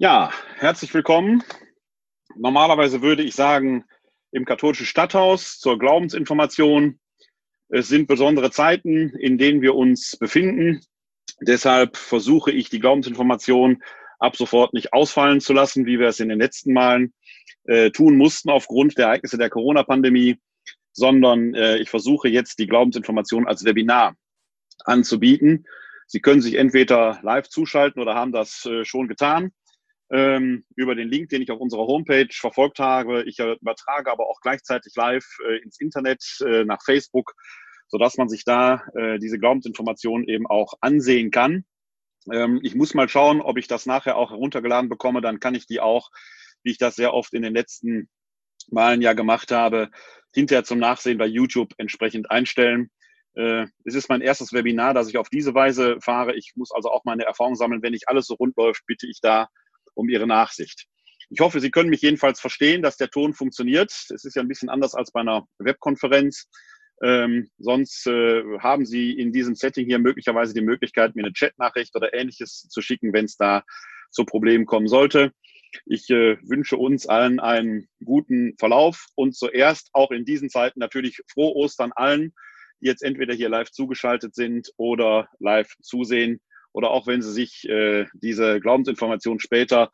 Ja, herzlich willkommen. Normalerweise würde ich sagen, im katholischen Stadthaus zur Glaubensinformation. Es sind besondere Zeiten, in denen wir uns befinden. Deshalb versuche ich, die Glaubensinformation ab sofort nicht ausfallen zu lassen, wie wir es in den letzten Malen äh, tun mussten aufgrund der Ereignisse der Corona-Pandemie, sondern äh, ich versuche jetzt die Glaubensinformation als Webinar anzubieten. Sie können sich entweder live zuschalten oder haben das äh, schon getan ähm, über den Link, den ich auf unserer Homepage verfolgt habe. Ich übertrage aber auch gleichzeitig live äh, ins Internet, äh, nach Facebook, sodass man sich da äh, diese Glaubensinformationen eben auch ansehen kann. Ähm, ich muss mal schauen, ob ich das nachher auch heruntergeladen bekomme. Dann kann ich die auch, wie ich das sehr oft in den letzten Malen ja gemacht habe, hinterher zum Nachsehen bei YouTube entsprechend einstellen. Äh, es ist mein erstes Webinar, das ich auf diese Weise fahre. Ich muss also auch meine Erfahrung sammeln. Wenn nicht alles so rund läuft, bitte ich da um Ihre Nachsicht. Ich hoffe, Sie können mich jedenfalls verstehen, dass der Ton funktioniert. Es ist ja ein bisschen anders als bei einer Webkonferenz. Ähm, sonst äh, haben Sie in diesem Setting hier möglicherweise die Möglichkeit, mir eine Chatnachricht oder ähnliches zu schicken, wenn es da zu Problemen kommen sollte. Ich äh, wünsche uns allen einen guten Verlauf und zuerst auch in diesen Zeiten natürlich frohe Ostern allen, die jetzt entweder hier live zugeschaltet sind oder live zusehen oder auch wenn Sie sich äh, diese Glaubensinformation später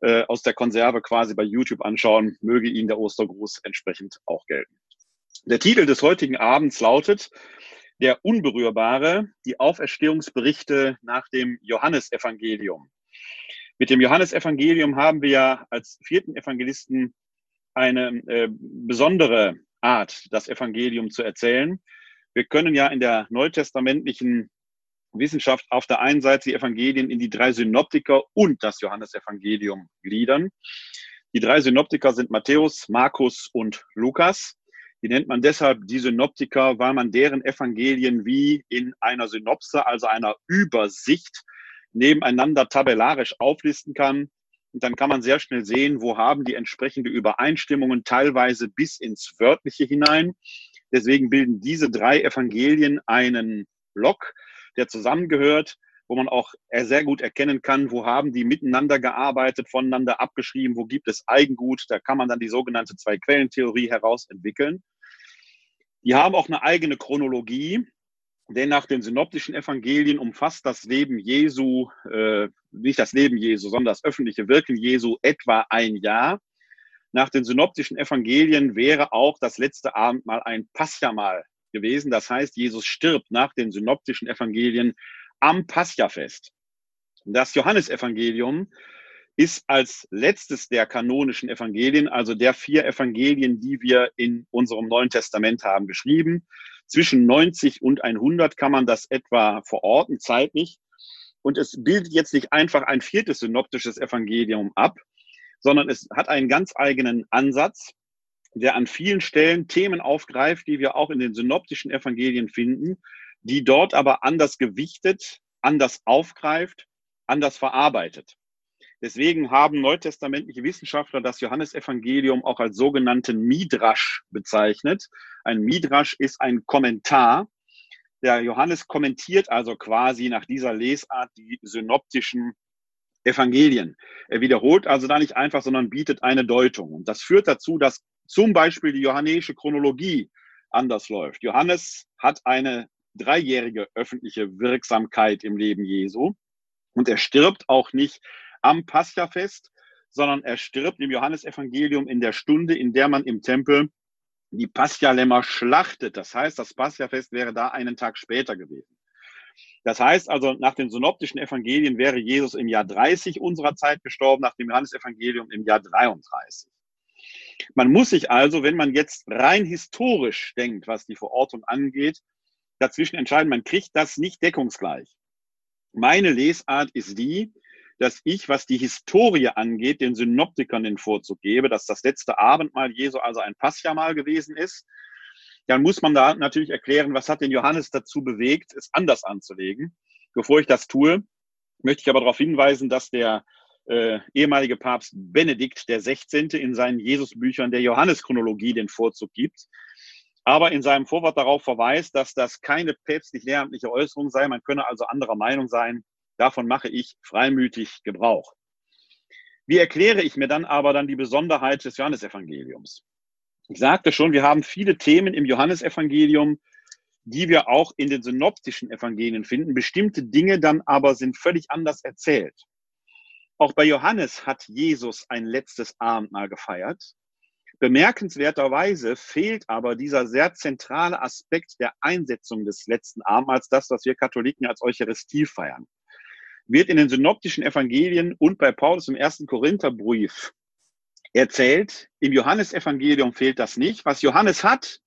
äh, aus der Konserve quasi bei YouTube anschauen, möge Ihnen der Ostergruß entsprechend auch gelten. Der Titel des heutigen Abends lautet Der Unberührbare, die Auferstehungsberichte nach dem Johannesevangelium. Mit dem Johannesevangelium haben wir ja als vierten Evangelisten eine äh, besondere Art, das Evangelium zu erzählen. Wir können ja in der neutestamentlichen Wissenschaft auf der einen Seite die Evangelien in die drei Synoptiker und das Johannesevangelium gliedern. Die drei Synoptiker sind Matthäus, Markus und Lukas. Die nennt man deshalb die Synoptiker, weil man deren Evangelien wie in einer Synopse, also einer Übersicht, nebeneinander tabellarisch auflisten kann. Und dann kann man sehr schnell sehen, wo haben die entsprechende Übereinstimmungen teilweise bis ins Wörtliche hinein. Deswegen bilden diese drei Evangelien einen Block, der zusammengehört, wo man auch sehr gut erkennen kann, wo haben die miteinander gearbeitet, voneinander abgeschrieben, wo gibt es Eigengut. Da kann man dann die sogenannte Zwei-Quellen-Theorie herausentwickeln. Die haben auch eine eigene Chronologie, denn nach den synoptischen Evangelien umfasst das Leben Jesu, äh, nicht das Leben Jesu, sondern das öffentliche Wirken Jesu etwa ein Jahr. Nach den synoptischen Evangelien wäre auch das letzte Abendmahl ein Paschamal gewesen. Das heißt, Jesus stirbt nach den synoptischen Evangelien am Paschafest. Das Johannesevangelium ist als letztes der kanonischen Evangelien, also der vier Evangelien, die wir in unserem Neuen Testament haben, geschrieben. Zwischen 90 und 100 kann man das etwa verorten, zeitlich. Und es bildet jetzt nicht einfach ein viertes synoptisches Evangelium ab, sondern es hat einen ganz eigenen Ansatz der an vielen Stellen Themen aufgreift, die wir auch in den synoptischen Evangelien finden, die dort aber anders gewichtet, anders aufgreift, anders verarbeitet. Deswegen haben neutestamentliche Wissenschaftler das Johannesevangelium auch als sogenannten Midrasch bezeichnet. Ein Midrasch ist ein Kommentar. Der Johannes kommentiert also quasi nach dieser Lesart die synoptischen Evangelien. Er wiederholt also da nicht einfach, sondern bietet eine Deutung. Und das führt dazu, dass zum Beispiel die johannäische Chronologie anders läuft. Johannes hat eine dreijährige öffentliche Wirksamkeit im Leben Jesu und er stirbt auch nicht am Paschafest, sondern er stirbt im Johannesevangelium in der Stunde, in der man im Tempel die Paschalämmer schlachtet. Das heißt, das Paschafest wäre da einen Tag später gewesen. Das heißt also, nach den synoptischen Evangelien wäre Jesus im Jahr 30 unserer Zeit gestorben, nach dem Johannesevangelium im Jahr 33. Man muss sich also, wenn man jetzt rein historisch denkt, was die Verortung angeht, dazwischen entscheiden. Man kriegt das nicht deckungsgleich. Meine Lesart ist die, dass ich, was die Historie angeht, den Synoptikern den Vorzug gebe, dass das letzte Abendmahl Jesu also ein Passjamal gewesen ist. Dann muss man da natürlich erklären, was hat den Johannes dazu bewegt, es anders anzulegen. Bevor ich das tue, möchte ich aber darauf hinweisen, dass der äh, ehemalige Papst Benedikt der 16. in seinen Jesusbüchern der Johanneschronologie den Vorzug gibt, aber in seinem Vorwort darauf verweist, dass das keine päpstlich lehramtliche Äußerung sei, man könne also anderer Meinung sein. Davon mache ich freimütig Gebrauch. Wie erkläre ich mir dann aber dann die Besonderheit des Johannesevangeliums? Ich sagte schon, wir haben viele Themen im Johannesevangelium, die wir auch in den synoptischen Evangelien finden. Bestimmte Dinge dann aber sind völlig anders erzählt. Auch bei Johannes hat Jesus ein letztes Abendmahl gefeiert. Bemerkenswerterweise fehlt aber dieser sehr zentrale Aspekt der Einsetzung des letzten Abendmahls, das, was wir Katholiken als Eucharistie feiern. Wird in den synoptischen Evangelien und bei Paulus im ersten Korintherbrief erzählt. Im Johannesevangelium fehlt das nicht. Was Johannes hat,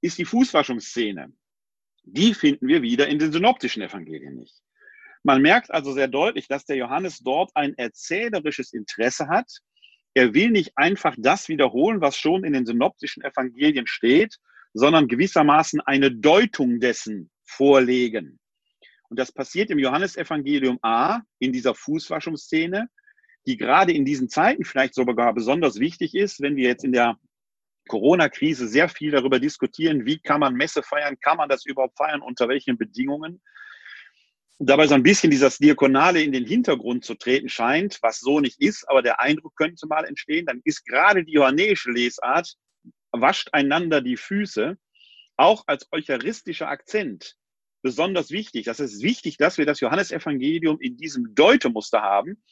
ist die Fußwaschungsszene. Die finden wir wieder in den synoptischen Evangelien nicht. Man merkt also sehr deutlich, dass der Johannes dort ein erzählerisches Interesse hat, er will nicht einfach das wiederholen, was schon in den synoptischen Evangelien steht, sondern gewissermaßen eine Deutung dessen vorlegen. Und das passiert im Johannesevangelium A in dieser Fußwaschungsszene, die gerade in diesen Zeiten vielleicht sogar besonders wichtig ist, wenn wir jetzt in der Corona-Krise sehr viel darüber diskutieren, wie kann man Messe feiern, kann man das überhaupt feiern, unter welchen Bedingungen dabei so ein bisschen dieses Diakonale in den Hintergrund zu treten scheint, was so nicht ist, aber der Eindruck könnte mal entstehen, dann ist gerade die johannäische Lesart, wascht einander die Füße, auch als eucharistischer Akzent besonders wichtig. Das ist wichtig, dass wir das Johannesevangelium in diesem Deutemuster haben,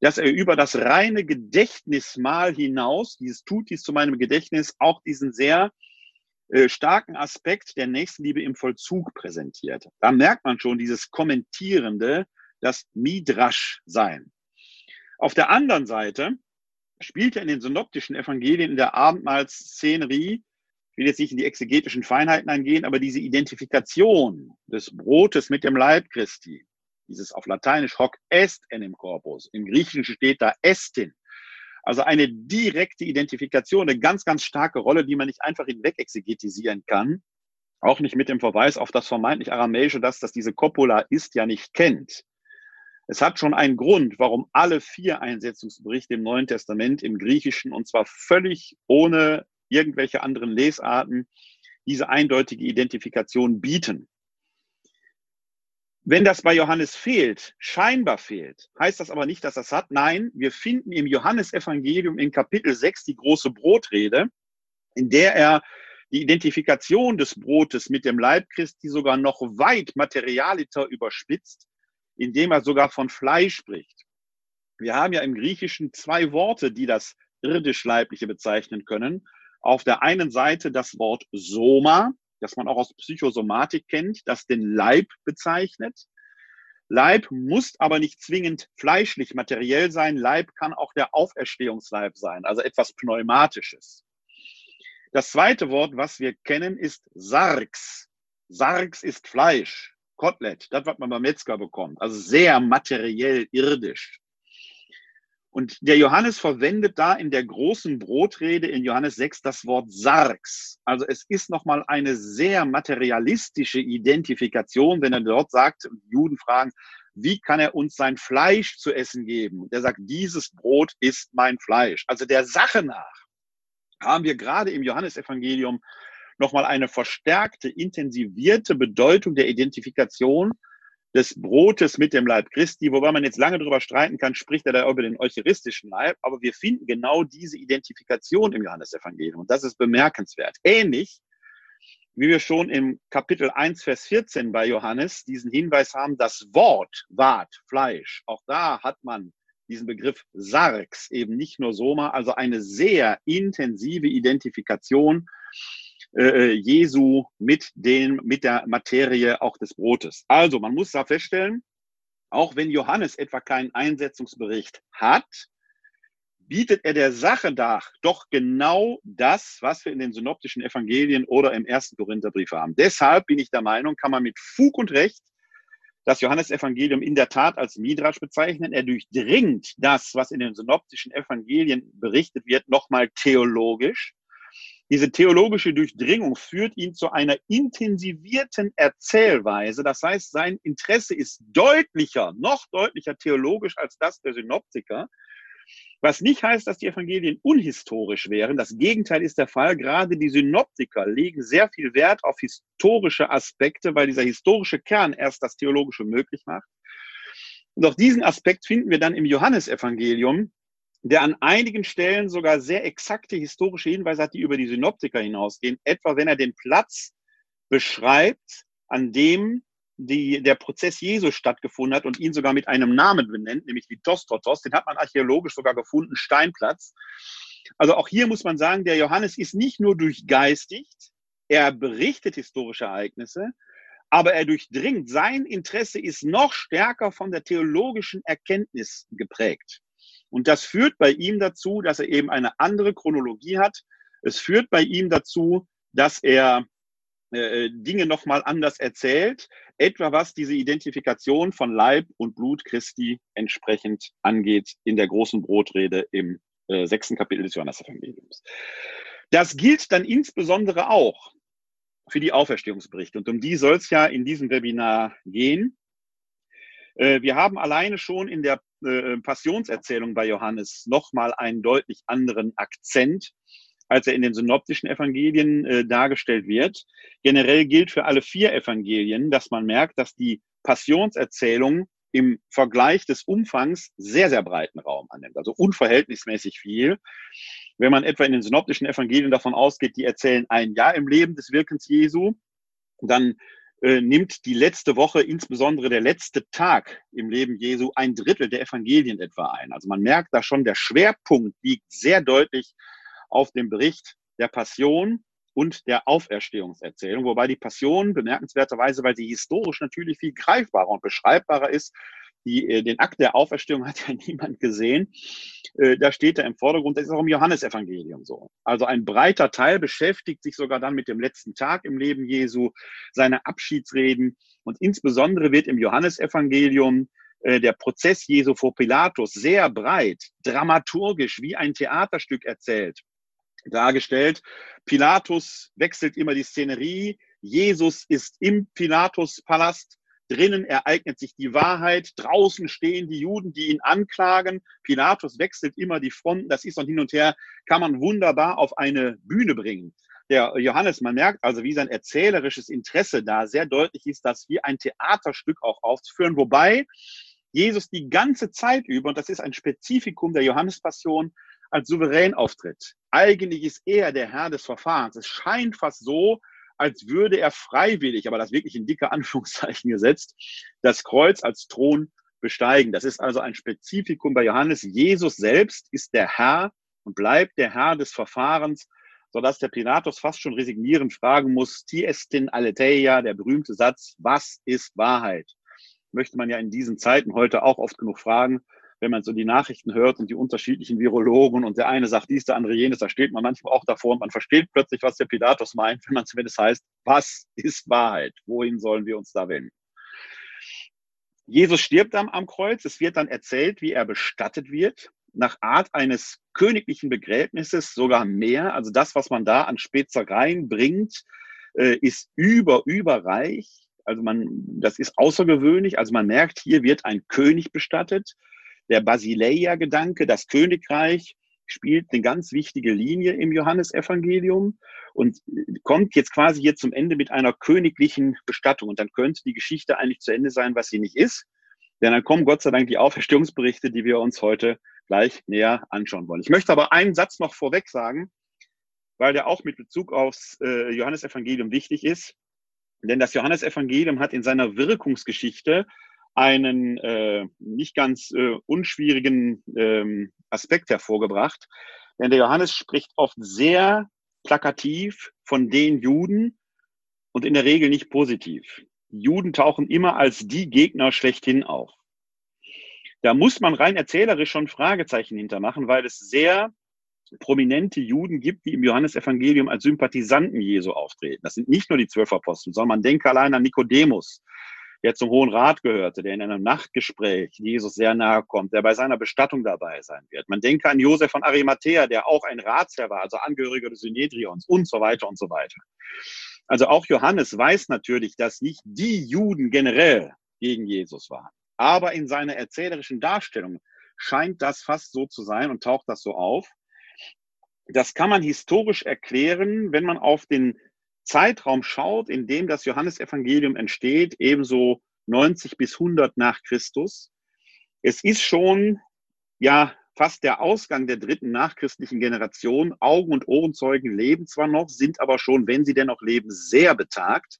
dass er über das reine Gedächtnismal hinaus, dieses tut dies zu meinem Gedächtnis, auch diesen sehr äh, starken Aspekt der Nächstenliebe im Vollzug präsentiert. Da merkt man schon dieses Kommentierende, das Midrasch-Sein. Auf der anderen Seite spielt er in den synoptischen Evangelien in der Abendmahlsszenerie, ich will jetzt nicht in die exegetischen Feinheiten eingehen, aber diese Identifikation des Brotes mit dem Leib Christi, dieses auf Lateinisch hoc est enim corpus, im Griechischen steht da estin, also eine direkte Identifikation, eine ganz, ganz starke Rolle, die man nicht einfach hinweg exegetisieren kann. Auch nicht mit dem Verweis auf das vermeintlich Aramäische, dass das diese Coppola ist, ja nicht kennt. Es hat schon einen Grund, warum alle vier Einsetzungsberichte im Neuen Testament im Griechischen und zwar völlig ohne irgendwelche anderen Lesarten diese eindeutige Identifikation bieten. Wenn das bei Johannes fehlt, scheinbar fehlt, heißt das aber nicht, dass das hat. Nein, wir finden im Johannesevangelium in Kapitel 6 die große Brotrede, in der er die Identifikation des Brotes mit dem Leib Christi sogar noch weit materialiter überspitzt, indem er sogar von Fleisch spricht. Wir haben ja im Griechischen zwei Worte, die das irdisch-leibliche bezeichnen können. Auf der einen Seite das Wort Soma, das man auch aus Psychosomatik kennt, das den Leib bezeichnet. Leib muss aber nicht zwingend fleischlich materiell sein. Leib kann auch der Auferstehungsleib sein, also etwas Pneumatisches. Das zweite Wort, was wir kennen, ist Sarx. Sarx ist Fleisch, Kotelett, das, was man beim Metzger bekommt, also sehr materiell irdisch. Und der Johannes verwendet da in der großen Brotrede in Johannes 6 das Wort Sarx. Also es ist nochmal eine sehr materialistische Identifikation, wenn er dort sagt, Juden fragen, wie kann er uns sein Fleisch zu essen geben? Und er sagt, dieses Brot ist mein Fleisch. Also der Sache nach haben wir gerade im Johannesevangelium nochmal eine verstärkte, intensivierte Bedeutung der Identifikation des Brotes mit dem Leib Christi, wobei man jetzt lange darüber streiten kann, spricht er da über den eucharistischen Leib, aber wir finden genau diese Identifikation im Johannesevangelium und das ist bemerkenswert. Ähnlich wie wir schon im Kapitel 1, Vers 14 bei Johannes diesen Hinweis haben, das Wort ward Fleisch. Auch da hat man diesen Begriff Sarx, eben nicht nur Soma, also eine sehr intensive Identifikation äh, Jesu mit dem, mit der Materie auch des Brotes. Also man muss da feststellen, auch wenn Johannes etwa keinen Einsetzungsbericht hat, bietet er der Sache nach doch genau das, was wir in den synoptischen Evangelien oder im ersten Korintherbrief haben. Deshalb bin ich der Meinung, kann man mit Fug und Recht das Johannesevangelium in der Tat als Midrasch bezeichnen. Er durchdringt das, was in den synoptischen Evangelien berichtet wird, nochmal theologisch. Diese theologische Durchdringung führt ihn zu einer intensivierten Erzählweise. Das heißt, sein Interesse ist deutlicher, noch deutlicher theologisch als das der Synoptiker. Was nicht heißt, dass die Evangelien unhistorisch wären. Das Gegenteil ist der Fall. Gerade die Synoptiker legen sehr viel Wert auf historische Aspekte, weil dieser historische Kern erst das Theologische möglich macht. Und auch diesen Aspekt finden wir dann im Johannesevangelium, der an einigen Stellen sogar sehr exakte historische Hinweise hat, die über die Synoptiker hinausgehen, etwa wenn er den Platz beschreibt, an dem die, der Prozess Jesu stattgefunden hat und ihn sogar mit einem Namen benennt, nämlich die Tostotos, den hat man archäologisch sogar gefunden, Steinplatz. Also auch hier muss man sagen, der Johannes ist nicht nur durchgeistigt, er berichtet historische Ereignisse, aber er durchdringt, sein Interesse ist noch stärker von der theologischen Erkenntnis geprägt. Und das führt bei ihm dazu, dass er eben eine andere Chronologie hat. Es führt bei ihm dazu, dass er äh, Dinge nochmal anders erzählt, etwa was diese Identifikation von Leib und Blut Christi entsprechend angeht in der großen Brotrede im äh, sechsten Kapitel des Johannes-Evangeliums. Das gilt dann insbesondere auch für die Auferstehungsberichte und um die soll es ja in diesem Webinar gehen. Äh, wir haben alleine schon in der äh, Passionserzählung bei Johannes nochmal einen deutlich anderen Akzent als er in den synoptischen Evangelien äh, dargestellt wird. Generell gilt für alle vier Evangelien, dass man merkt, dass die Passionserzählung im Vergleich des Umfangs sehr, sehr breiten Raum annimmt, also unverhältnismäßig viel. Wenn man etwa in den synoptischen Evangelien davon ausgeht, die erzählen ein Jahr im Leben des Wirkens Jesu, dann äh, nimmt die letzte Woche, insbesondere der letzte Tag im Leben Jesu, ein Drittel der Evangelien etwa ein. Also man merkt da schon, der Schwerpunkt liegt sehr deutlich auf dem Bericht der Passion und der Auferstehungserzählung, wobei die Passion bemerkenswerterweise, weil sie historisch natürlich viel greifbarer und beschreibbarer ist, die, äh, den Akt der Auferstehung hat ja niemand gesehen. Äh, da steht er im Vordergrund. Das ist auch im Johannesevangelium so. Also ein breiter Teil beschäftigt sich sogar dann mit dem letzten Tag im Leben Jesu, seine Abschiedsreden. Und insbesondere wird im Johannesevangelium äh, der Prozess Jesu vor Pilatus sehr breit, dramaturgisch wie ein Theaterstück erzählt dargestellt. Pilatus wechselt immer die Szenerie. Jesus ist im Pilatus-Palast. Drinnen ereignet sich die Wahrheit. Draußen stehen die Juden, die ihn anklagen. Pilatus wechselt immer die Fronten. Das ist und hin und her, kann man wunderbar auf eine Bühne bringen. Der Johannes, man merkt also, wie sein erzählerisches Interesse da sehr deutlich ist, das wie ein Theaterstück auch aufzuführen. Wobei Jesus die ganze Zeit über, und das ist ein Spezifikum der Johannespassion, als souverän auftritt. Eigentlich ist er der Herr des Verfahrens. Es scheint fast so, als würde er freiwillig, aber das wirklich in dicke Anführungszeichen gesetzt, das Kreuz als Thron besteigen. Das ist also ein Spezifikum bei Johannes. Jesus selbst ist der Herr und bleibt der Herr des Verfahrens, sodass der Pilatus fast schon resignierend fragen muss, Tiestin aletheia, der berühmte Satz, was ist Wahrheit? Möchte man ja in diesen Zeiten heute auch oft genug fragen wenn man so die Nachrichten hört und die unterschiedlichen Virologen und der eine sagt dies, der andere jenes, da steht man manchmal auch davor und man versteht plötzlich, was der Pilatus meint, wenn man zumindest heißt, was ist Wahrheit? Wohin sollen wir uns da wenden? Jesus stirbt dann am Kreuz. Es wird dann erzählt, wie er bestattet wird, nach Art eines königlichen Begräbnisses, sogar mehr. Also das, was man da an Spezereien bringt, äh, ist über, überreich. Also man, das ist außergewöhnlich. Also man merkt, hier wird ein König bestattet der Basileia-Gedanke, das Königreich spielt eine ganz wichtige Linie im Johannesevangelium und kommt jetzt quasi hier zum Ende mit einer königlichen Bestattung. Und dann könnte die Geschichte eigentlich zu Ende sein, was sie nicht ist. Denn dann kommen Gott sei Dank die Auferstehungsberichte, die wir uns heute gleich näher anschauen wollen. Ich möchte aber einen Satz noch vorweg sagen, weil der auch mit Bezug aufs äh, Johannesevangelium wichtig ist. Denn das Johannesevangelium hat in seiner Wirkungsgeschichte einen äh, nicht ganz äh, unschwierigen ähm, Aspekt hervorgebracht. Denn der Johannes spricht oft sehr plakativ von den Juden und in der Regel nicht positiv. Die Juden tauchen immer als die Gegner schlechthin auf. Da muss man rein erzählerisch schon Fragezeichen hintermachen, weil es sehr prominente Juden gibt, die im Johannesevangelium als Sympathisanten Jesu auftreten. Das sind nicht nur die zwölf Apostel, sondern man denke allein an Nikodemus, der zum Hohen Rat gehörte, der in einem Nachtgespräch Jesus sehr nahe kommt, der bei seiner Bestattung dabei sein wird. Man denke an Josef von Arimathea, der auch ein Ratsherr war, also Angehöriger des Synedrions und so weiter und so weiter. Also auch Johannes weiß natürlich, dass nicht die Juden generell gegen Jesus waren. Aber in seiner erzählerischen Darstellung scheint das fast so zu sein und taucht das so auf. Das kann man historisch erklären, wenn man auf den Zeitraum schaut, in dem das Johannesevangelium entsteht, ebenso 90 bis 100 nach Christus. Es ist schon, ja, fast der Ausgang der dritten nachchristlichen Generation. Augen- und Ohrenzeugen leben zwar noch, sind aber schon, wenn sie denn noch leben, sehr betagt.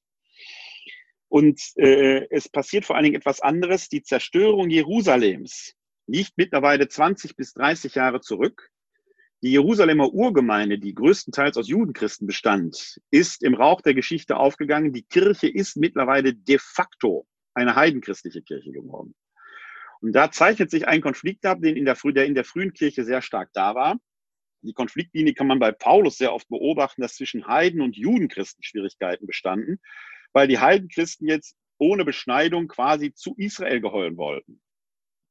Und äh, es passiert vor allen Dingen etwas anderes. Die Zerstörung Jerusalems liegt mittlerweile 20 bis 30 Jahre zurück. Die Jerusalemer Urgemeinde, die größtenteils aus Judenchristen bestand, ist im Rauch der Geschichte aufgegangen. Die Kirche ist mittlerweile de facto eine heidenchristliche Kirche geworden. Und da zeichnet sich ein Konflikt ab, den in der, der in der frühen Kirche sehr stark da war. Die Konfliktlinie kann man bei Paulus sehr oft beobachten, dass zwischen Heiden und Judenchristen Schwierigkeiten bestanden, weil die Heidenchristen jetzt ohne Beschneidung quasi zu Israel geheulen wollten.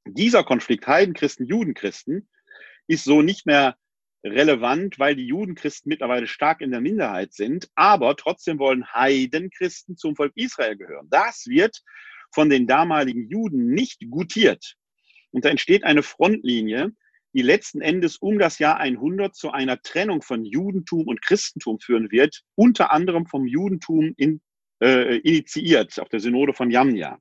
Dieser Konflikt Heidenchristen, Judenchristen ist so nicht mehr relevant, weil die Judenchristen mittlerweile stark in der Minderheit sind, aber trotzdem wollen Heidenchristen zum Volk Israel gehören. Das wird von den damaligen Juden nicht gutiert. Und da entsteht eine Frontlinie, die letzten Endes um das Jahr 100 zu einer Trennung von Judentum und Christentum führen wird, unter anderem vom Judentum in, äh, initiiert auf der Synode von Jamnia.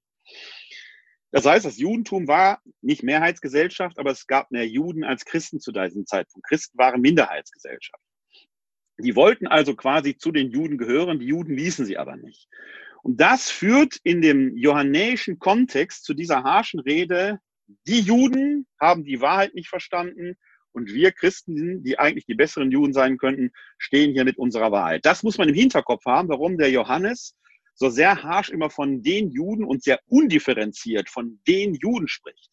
Das heißt, das Judentum war nicht Mehrheitsgesellschaft, aber es gab mehr Juden als Christen zu diesem Zeitpunkt. Christen waren Minderheitsgesellschaft. Die wollten also quasi zu den Juden gehören, die Juden ließen sie aber nicht. Und das führt in dem johannäischen Kontext zu dieser harschen Rede, die Juden haben die Wahrheit nicht verstanden und wir Christen, die eigentlich die besseren Juden sein könnten, stehen hier mit unserer Wahrheit. Das muss man im Hinterkopf haben, warum der Johannes so sehr harsch immer von den Juden und sehr undifferenziert von den Juden spricht.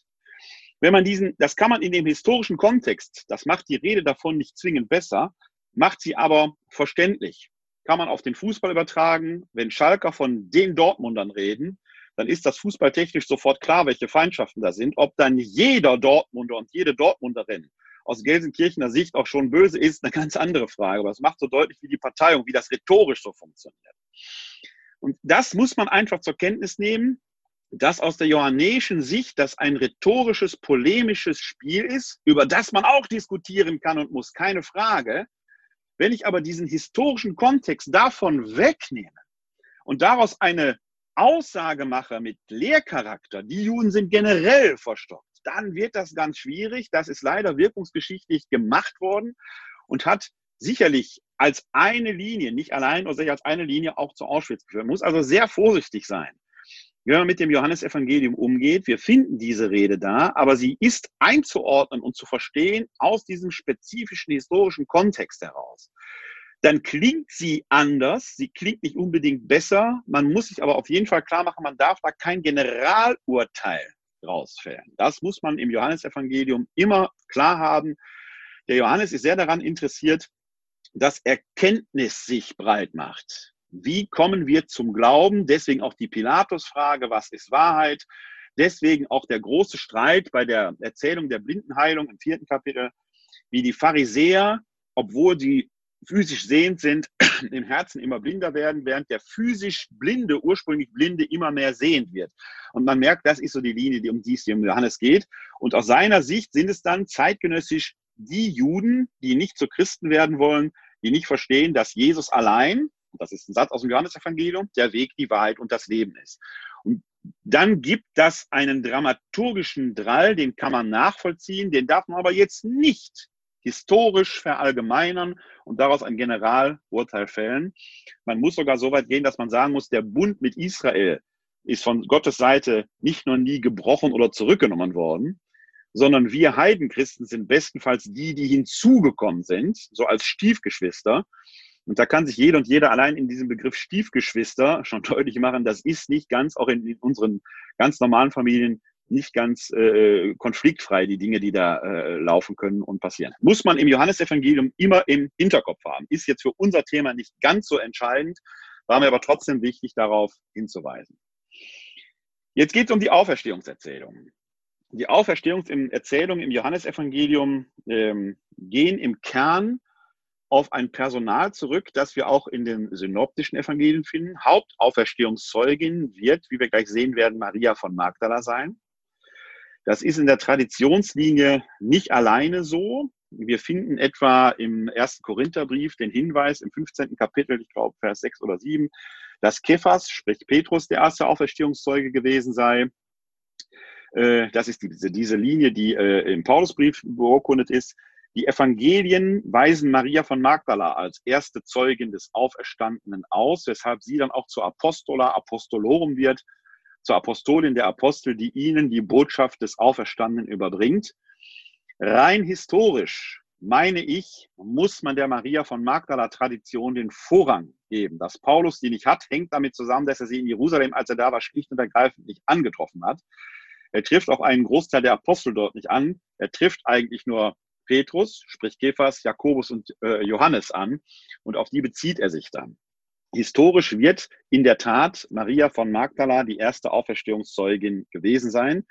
Wenn man diesen, das kann man in dem historischen Kontext, das macht die Rede davon nicht zwingend besser, macht sie aber verständlich. Kann man auf den Fußball übertragen. Wenn Schalker von den Dortmundern reden, dann ist das fußballtechnisch sofort klar, welche Feindschaften da sind. Ob dann jeder Dortmunder und jede Dortmunderin aus Gelsenkirchener Sicht auch schon böse ist, eine ganz andere Frage. Aber es macht so deutlich, wie die Parteiung, wie das rhetorisch so funktioniert. Und das muss man einfach zur Kenntnis nehmen, dass aus der johannäischen Sicht das ein rhetorisches, polemisches Spiel ist, über das man auch diskutieren kann und muss, keine Frage. Wenn ich aber diesen historischen Kontext davon wegnehme und daraus eine Aussage mache mit Lehrcharakter, die Juden sind generell verstockt, dann wird das ganz schwierig. Das ist leider wirkungsgeschichtlich gemacht worden und hat sicherlich als eine Linie, nicht allein oder sich als eine Linie auch zu Auschwitz geführt. Man muss also sehr vorsichtig sein, wenn man mit dem Johannesevangelium umgeht. Wir finden diese Rede da, aber sie ist einzuordnen und zu verstehen aus diesem spezifischen historischen Kontext heraus. Dann klingt sie anders, sie klingt nicht unbedingt besser. Man muss sich aber auf jeden Fall klar machen, man darf da kein Generalurteil rausfällen. Das muss man im Johannesevangelium immer klar haben. Der Johannes ist sehr daran interessiert, dass Erkenntnis sich breit macht. Wie kommen wir zum Glauben? Deswegen auch die Pilatus-Frage, was ist Wahrheit? Deswegen auch der große Streit bei der Erzählung der Blindenheilung im vierten Kapitel, wie die Pharisäer, obwohl sie physisch sehend sind, im Herzen immer blinder werden, während der physisch Blinde, ursprünglich Blinde, immer mehr sehend wird. Und man merkt, das ist so die Linie, um die es hier um Johannes geht. Und aus seiner Sicht sind es dann zeitgenössisch die Juden, die nicht zu Christen werden wollen, die nicht verstehen, dass Jesus allein, das ist ein Satz aus dem Johannesevangelium, der Weg, die Wahrheit und das Leben ist. Und dann gibt das einen dramaturgischen Drall, den kann man nachvollziehen, den darf man aber jetzt nicht historisch verallgemeinern und daraus ein Generalurteil fällen. Man muss sogar so weit gehen, dass man sagen muss, der Bund mit Israel ist von Gottes Seite nicht nur nie gebrochen oder zurückgenommen worden, sondern wir Heidenchristen sind bestenfalls die, die hinzugekommen sind, so als Stiefgeschwister. Und da kann sich jeder und jeder allein in diesem Begriff Stiefgeschwister schon deutlich machen, das ist nicht ganz, auch in, unseren ganz normalen Familien, nicht ganz äh, konfliktfrei, die Dinge, die da äh, laufen können und passieren. Muss man im Johannesevangelium immer im Hinterkopf haben. Ist jetzt für unser Thema nicht ganz so entscheidend, war mir aber trotzdem wichtig, darauf hinzuweisen. Jetzt geht es um die Auferstehungserzählung. Die Auferstehungserzählungen im Johannesevangelium ähm, gehen im Kern auf ein Personal zurück, das wir auch in den synoptischen Evangelien finden. Hauptauferstehungszeugin wird, wie wir gleich sehen werden, Maria von Magdala sein. Das ist in der Traditionslinie nicht alleine so. Wir finden etwa im ersten Korintherbrief den Hinweis im 15. Kapitel, ich glaube Vers 6 oder 7, dass Kephas, sprich Petrus, der erste Auferstehungszeuge gewesen sei. Äh, das ist diese, diese Linie, die äh, im Paulusbrief beurkundet ist, die Evangelien weisen Maria von Magdala als erste Zeugin des Auferstandenen aus, weshalb sie dann auch zur Apostola Apostolorum wird, zur Apostolin der Apostel, die ihnen die Botschaft des Auferstandenen überbringt. Rein historisch meine ich, muss man der Maria von Magdala Tradition den Vorrang geben. Dass Paulus die nicht hat, hängt damit zusammen, dass er sie in Jerusalem, als er da war, schlicht und ergreifend nicht angetroffen hat. Er trifft auch einen Großteil der Apostel dort nicht an. Er trifft eigentlich nur Petrus, sprich Kephas, Jakobus und äh, Johannes an. Und auf die bezieht er sich dann. Historisch wird in der Tat Maria von Magdala die erste Auferstehungszeugin gewesen sein.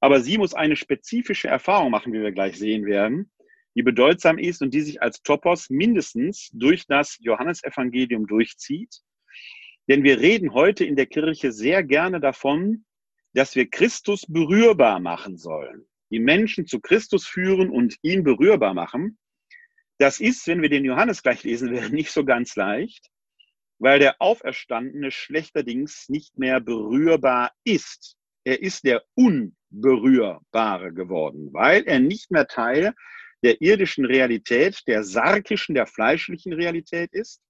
Aber sie muss eine spezifische Erfahrung machen, wie wir gleich sehen werden die bedeutsam ist und die sich als Topos mindestens durch das Johannesevangelium durchzieht. Denn wir reden heute in der Kirche sehr gerne davon, dass wir Christus berührbar machen sollen. Die Menschen zu Christus führen und ihn berührbar machen. Das ist, wenn wir den Johannes gleich lesen werden, nicht so ganz leicht, weil der Auferstandene schlechterdings nicht mehr berührbar ist. Er ist der Unberührbare geworden, weil er nicht mehr Teil der irdischen Realität, der sarkischen, der fleischlichen Realität ist.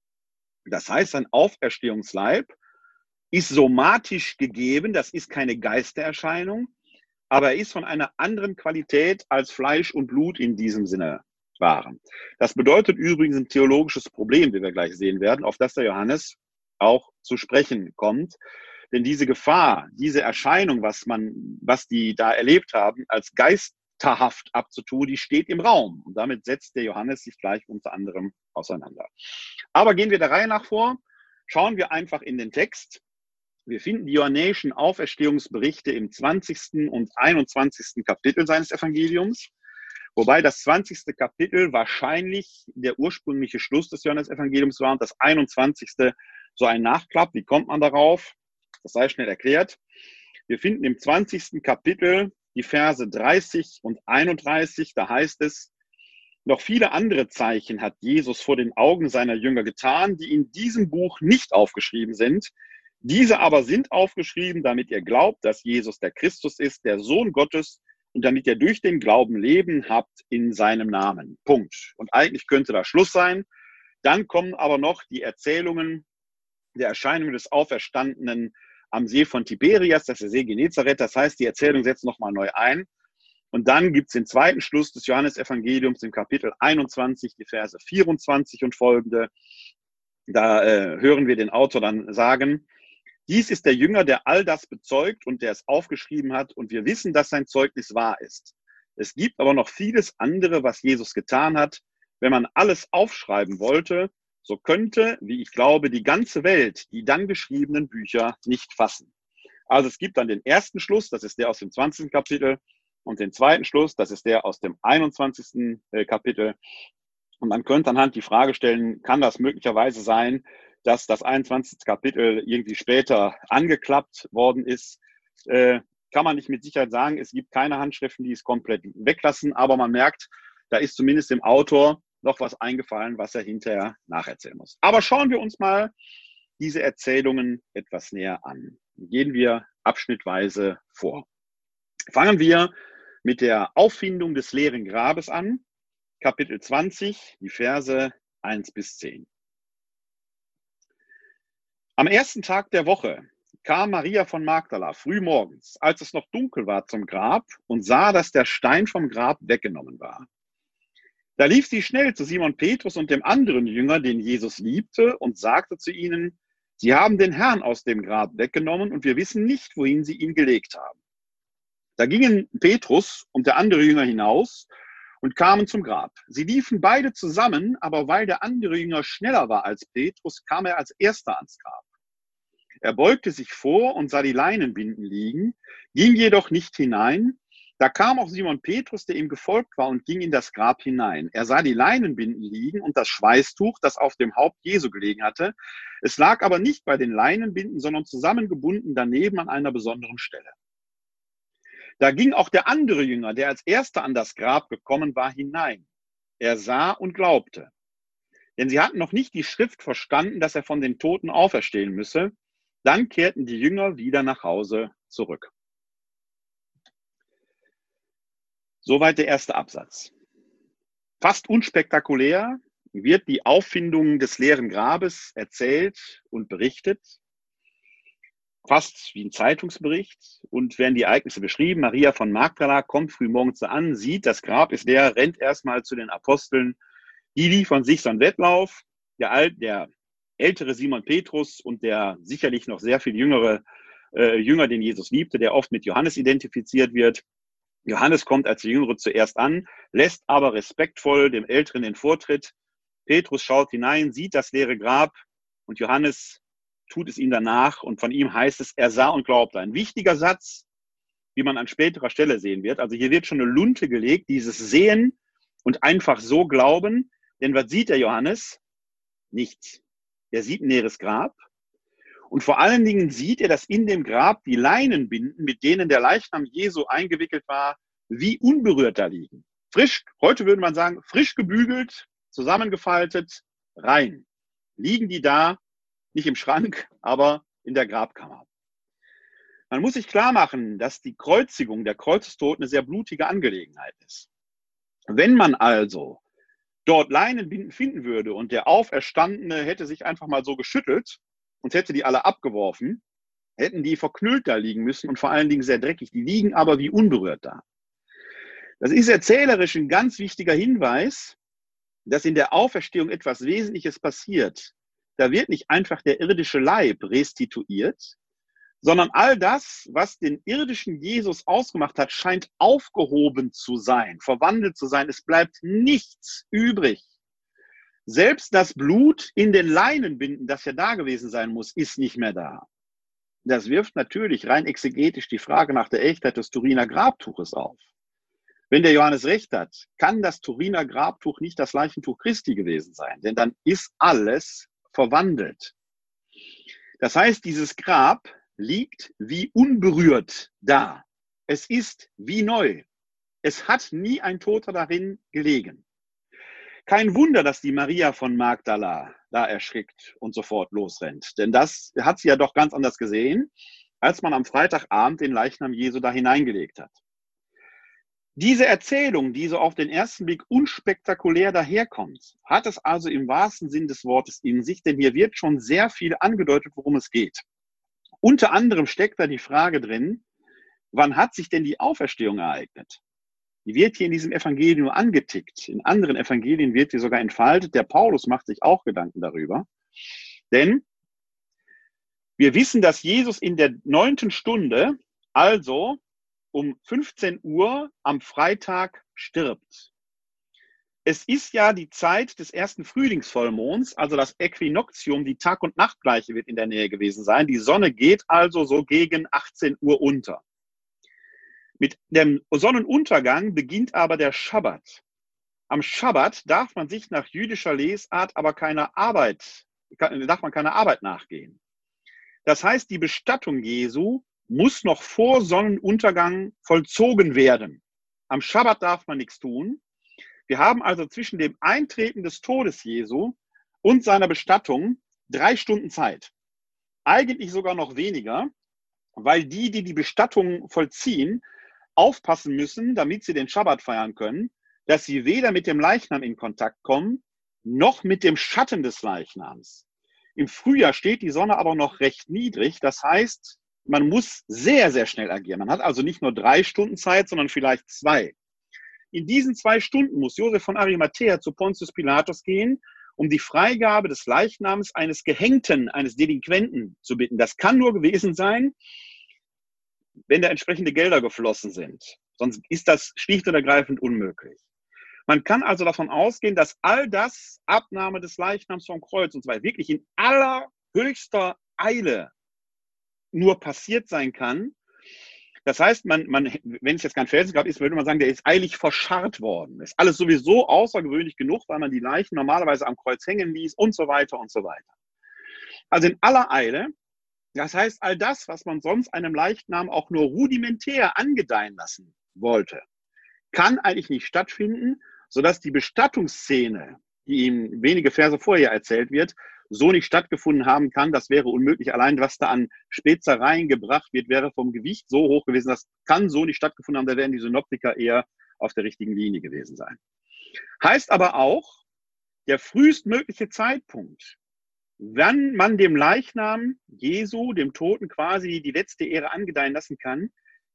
Das heißt, sein Auferstehungsleib ist somatisch gegeben, das ist keine Geistererscheinung, aber er ist von einer anderen Qualität als Fleisch und Blut in diesem Sinne waren. Das bedeutet übrigens ein theologisches Problem, wie wir gleich sehen werden, auf das der Johannes auch zu sprechen kommt. Denn diese Gefahr, diese Erscheinung, was man, was die da erlebt haben, als Geist Geisterhaft abzutun, die steht im Raum. Und damit setzt der Johannes sich gleich unter anderem auseinander. Aber gehen wir der Reihe nach vor, schauen wir einfach in den Text. Wir finden die johannäischen Auferstehungsberichte im 20. und 21. Kapitel seines Evangeliums. Wobei das 20. Kapitel wahrscheinlich der ursprüngliche Schluss des Johannes-Evangeliums war und das 21. so ein Nachklapp. Wie kommt man darauf? Das sei schnell erklärt. Wir finden im 20. Kapitel die Verse 30 und 31, da heißt es, noch viele andere Zeichen hat Jesus vor den Augen seiner Jünger getan, die in diesem Buch nicht aufgeschrieben sind. Diese aber sind aufgeschrieben, damit ihr glaubt, dass Jesus der Christus ist, der Sohn Gottes, und damit ihr durch den Glauben Leben habt in seinem Namen. Punkt. Und eigentlich könnte da Schluss sein. Dann kommen aber noch die Erzählungen der Erscheinung des Auferstandenen am See von Tiberias, das ist der See Genezareth. Das heißt, die Erzählung setzt nochmal neu ein. Und dann gibt es den zweiten Schluss des Johannesevangeliums im Kapitel 21, die Verse 24 und folgende. Da äh, hören wir den Autor dann sagen, dies ist der Jünger, der all das bezeugt und der es aufgeschrieben hat. Und wir wissen, dass sein Zeugnis wahr ist. Es gibt aber noch vieles andere, was Jesus getan hat. Wenn man alles aufschreiben wollte, so könnte, wie ich glaube, die ganze Welt die dann geschriebenen Bücher nicht fassen. Also es gibt dann den ersten Schluss, das ist der aus dem 20. Kapitel, und den zweiten Schluss, das ist der aus dem 21. Äh, Kapitel. Und man könnte anhand die Frage stellen, kann das möglicherweise sein, dass das 21. Kapitel irgendwie später angeklappt worden ist? Äh, kann man nicht mit Sicherheit sagen. Es gibt keine Handschriften, die es komplett weglassen, aber man merkt, da ist zumindest dem Autor noch was eingefallen, was er hinterher nacherzählen muss. Aber schauen wir uns mal diese Erzählungen etwas näher an. Gehen wir abschnittweise vor. Fangen wir mit der Auffindung des leeren Grabes an. Kapitel 20, die Verse 1 bis 10. Am ersten Tag der Woche kam Maria von Magdala früh morgens, als es noch dunkel war, zum Grab und sah, dass der Stein vom Grab weggenommen war. Da lief sie schnell zu Simon Petrus und dem anderen Jünger, den Jesus liebte, und sagte zu ihnen, Sie haben den Herrn aus dem Grab weggenommen und wir wissen nicht, wohin Sie ihn gelegt haben. Da gingen Petrus und der andere Jünger hinaus und kamen zum Grab. Sie liefen beide zusammen, aber weil der andere Jünger schneller war als Petrus, kam er als erster ans Grab. Er beugte sich vor und sah die Leinenbinden liegen, ging jedoch nicht hinein, da kam auch Simon Petrus, der ihm gefolgt war, und ging in das Grab hinein. Er sah die Leinenbinden liegen und das Schweißtuch, das auf dem Haupt Jesu gelegen hatte. Es lag aber nicht bei den Leinenbinden, sondern zusammengebunden daneben an einer besonderen Stelle. Da ging auch der andere Jünger, der als erster an das Grab gekommen war, hinein. Er sah und glaubte. Denn sie hatten noch nicht die Schrift verstanden, dass er von den Toten auferstehen müsse. Dann kehrten die Jünger wieder nach Hause zurück. Soweit der erste Absatz. Fast unspektakulär wird die Auffindung des leeren Grabes erzählt und berichtet. Fast wie ein Zeitungsbericht und werden die Ereignisse beschrieben. Maria von Magdala kommt früh morgens an, sieht, das Grab ist leer, rennt erstmal zu den Aposteln. Die liefern sich so einen Wettlauf. Der, Alt, der ältere Simon Petrus und der sicherlich noch sehr viel jüngere äh, Jünger, den Jesus liebte, der oft mit Johannes identifiziert wird. Johannes kommt als Jüngere zuerst an, lässt aber respektvoll dem Älteren den Vortritt. Petrus schaut hinein, sieht das leere Grab und Johannes tut es ihm danach und von ihm heißt es, er sah und glaubte. Ein wichtiger Satz, wie man an späterer Stelle sehen wird. Also hier wird schon eine Lunte gelegt, dieses Sehen und einfach so glauben. Denn was sieht der Johannes? Nichts. Er sieht ein leeres Grab und vor allen Dingen sieht er, dass in dem Grab die Leinenbinden, mit denen der Leichnam Jesu eingewickelt war, wie unberührt da liegen. Frisch, heute würde man sagen, frisch gebügelt, zusammengefaltet, rein. Liegen die da, nicht im Schrank, aber in der Grabkammer. Man muss sich klar machen, dass die Kreuzigung der Kreuzestod eine sehr blutige Angelegenheit ist. Wenn man also dort Leinenbinden finden würde und der Auferstandene hätte sich einfach mal so geschüttelt, und hätte die alle abgeworfen, hätten die verknüllt da liegen müssen und vor allen Dingen sehr dreckig. Die liegen aber wie unberührt da. Das ist erzählerisch ein ganz wichtiger Hinweis, dass in der Auferstehung etwas Wesentliches passiert. Da wird nicht einfach der irdische Leib restituiert, sondern all das, was den irdischen Jesus ausgemacht hat, scheint aufgehoben zu sein, verwandelt zu sein. Es bleibt nichts übrig. Selbst das Blut in den Leinenbinden, das ja da gewesen sein muss, ist nicht mehr da. Das wirft natürlich rein exegetisch die Frage nach der Echtheit des Turiner Grabtuches auf. Wenn der Johannes recht hat, kann das Turiner Grabtuch nicht das Leichentuch Christi gewesen sein, denn dann ist alles verwandelt. Das heißt, dieses Grab liegt wie unberührt da. Es ist wie neu. Es hat nie ein Toter darin gelegen. Kein Wunder, dass die Maria von Magdala da erschrickt und sofort losrennt. Denn das hat sie ja doch ganz anders gesehen, als man am Freitagabend den Leichnam Jesu da hineingelegt hat. Diese Erzählung, die so auf den ersten Blick unspektakulär daherkommt, hat es also im wahrsten Sinn des Wortes in sich, denn hier wird schon sehr viel angedeutet, worum es geht. Unter anderem steckt da die Frage drin, wann hat sich denn die Auferstehung ereignet? Die wird hier in diesem Evangelium angetickt. In anderen Evangelien wird sie sogar entfaltet. Der Paulus macht sich auch Gedanken darüber. Denn wir wissen, dass Jesus in der neunten Stunde, also um 15 Uhr am Freitag stirbt. Es ist ja die Zeit des ersten Frühlingsvollmonds, also das Äquinoktium, die Tag- und Nachtgleiche wird in der Nähe gewesen sein. Die Sonne geht also so gegen 18 Uhr unter. Mit dem Sonnenuntergang beginnt aber der Schabbat. Am Schabbat darf man sich nach jüdischer Lesart aber keine Arbeit, darf man keine Arbeit nachgehen. Das heißt, die Bestattung Jesu muss noch vor Sonnenuntergang vollzogen werden. Am Schabbat darf man nichts tun. Wir haben also zwischen dem Eintreten des Todes Jesu und seiner Bestattung drei Stunden Zeit. Eigentlich sogar noch weniger, weil die, die die Bestattung vollziehen, aufpassen müssen, damit sie den Schabbat feiern können, dass sie weder mit dem Leichnam in Kontakt kommen, noch mit dem Schatten des Leichnams. Im Frühjahr steht die Sonne aber noch recht niedrig. Das heißt, man muss sehr, sehr schnell agieren. Man hat also nicht nur drei Stunden Zeit, sondern vielleicht zwei. In diesen zwei Stunden muss Josef von Arimathea zu Pontius Pilatus gehen, um die Freigabe des Leichnams eines Gehängten, eines Delinquenten zu bitten. Das kann nur gewesen sein, wenn da entsprechende Gelder geflossen sind. Sonst ist das schlicht und ergreifend unmöglich. Man kann also davon ausgehen, dass all das, Abnahme des Leichnams vom Kreuz und weiter, wirklich in allerhöchster Eile nur passiert sein kann. Das heißt, man, man, wenn es jetzt kein Felsengrab ist, würde man sagen, der ist eilig verscharrt worden. Ist alles sowieso außergewöhnlich genug, weil man die Leichen normalerweise am Kreuz hängen ließ und so weiter und so weiter. Also in aller Eile das heißt, all das, was man sonst einem Leichnam auch nur rudimentär angedeihen lassen wollte, kann eigentlich nicht stattfinden, sodass die Bestattungsszene, die ihm wenige Verse vorher erzählt wird, so nicht stattgefunden haben kann. Das wäre unmöglich. Allein was da an Spezereien gebracht wird, wäre vom Gewicht so hoch gewesen. Das kann so nicht stattgefunden haben. Da wären die Synoptiker eher auf der richtigen Linie gewesen sein. Heißt aber auch, der frühestmögliche Zeitpunkt, wann man dem Leichnam Jesu, dem Toten, quasi die letzte Ehre angedeihen lassen kann,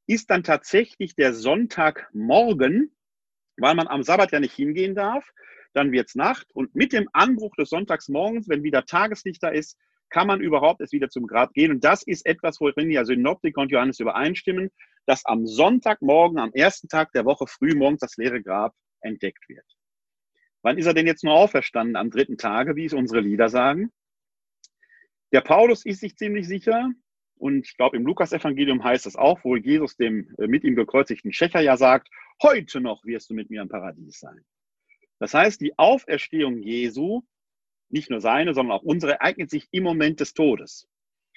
ist dann tatsächlich der Sonntagmorgen, weil man am Sabbat ja nicht hingehen darf. Dann wird es Nacht und mit dem Anbruch des Sonntagsmorgens, wenn wieder Tageslicht da ist, kann man überhaupt erst wieder zum Grab gehen. Und das ist etwas, worin ja Synoptik und Johannes übereinstimmen, dass am Sonntagmorgen, am ersten Tag der Woche früh morgens das leere Grab entdeckt wird. Wann ist er denn jetzt nur auferstanden? Am dritten Tage, wie es unsere Lieder sagen. Der Paulus ist sich ziemlich sicher, und ich glaube, im Lukas-Evangelium heißt es auch, wo Jesus dem äh, mit ihm gekreuzigten Schächer ja sagt, heute noch wirst du mit mir im Paradies sein. Das heißt, die Auferstehung Jesu, nicht nur seine, sondern auch unsere, ereignet sich im Moment des Todes.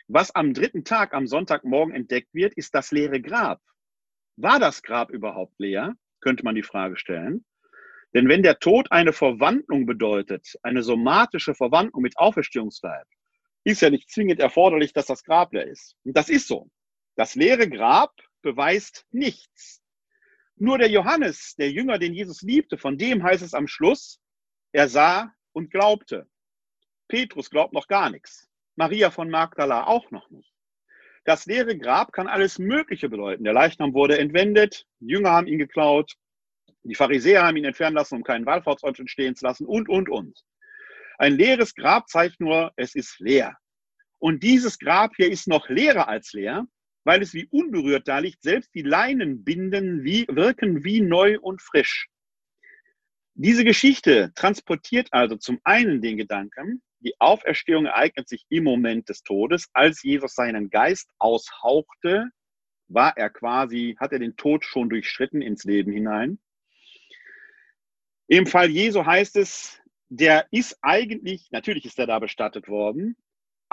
Was am dritten Tag, am Sonntagmorgen entdeckt wird, ist das leere Grab. War das Grab überhaupt leer? Könnte man die Frage stellen. Denn wenn der Tod eine Verwandlung bedeutet, eine somatische Verwandlung mit Auferstehungsleib, ist ja nicht zwingend erforderlich, dass das Grab leer ist. Und das ist so. Das leere Grab beweist nichts. Nur der Johannes, der Jünger, den Jesus liebte, von dem heißt es am Schluss, er sah und glaubte. Petrus glaubt noch gar nichts. Maria von Magdala auch noch nicht. Das leere Grab kann alles Mögliche bedeuten. Der Leichnam wurde entwendet, Jünger haben ihn geklaut, die Pharisäer haben ihn entfernen lassen, um keinen Wallfahrtsort entstehen zu lassen und, und, und. Ein leeres Grab zeigt nur, es ist leer. Und dieses Grab hier ist noch leerer als leer, weil es wie unberührt da liegt. Selbst die Leinenbinden wie, wirken wie neu und frisch. Diese Geschichte transportiert also zum einen den Gedanken, die Auferstehung ereignet sich im Moment des Todes. Als Jesus seinen Geist aushauchte, war er quasi, hat er den Tod schon durchschritten ins Leben hinein. Im Fall Jesu heißt es, der ist eigentlich, natürlich ist er da bestattet worden,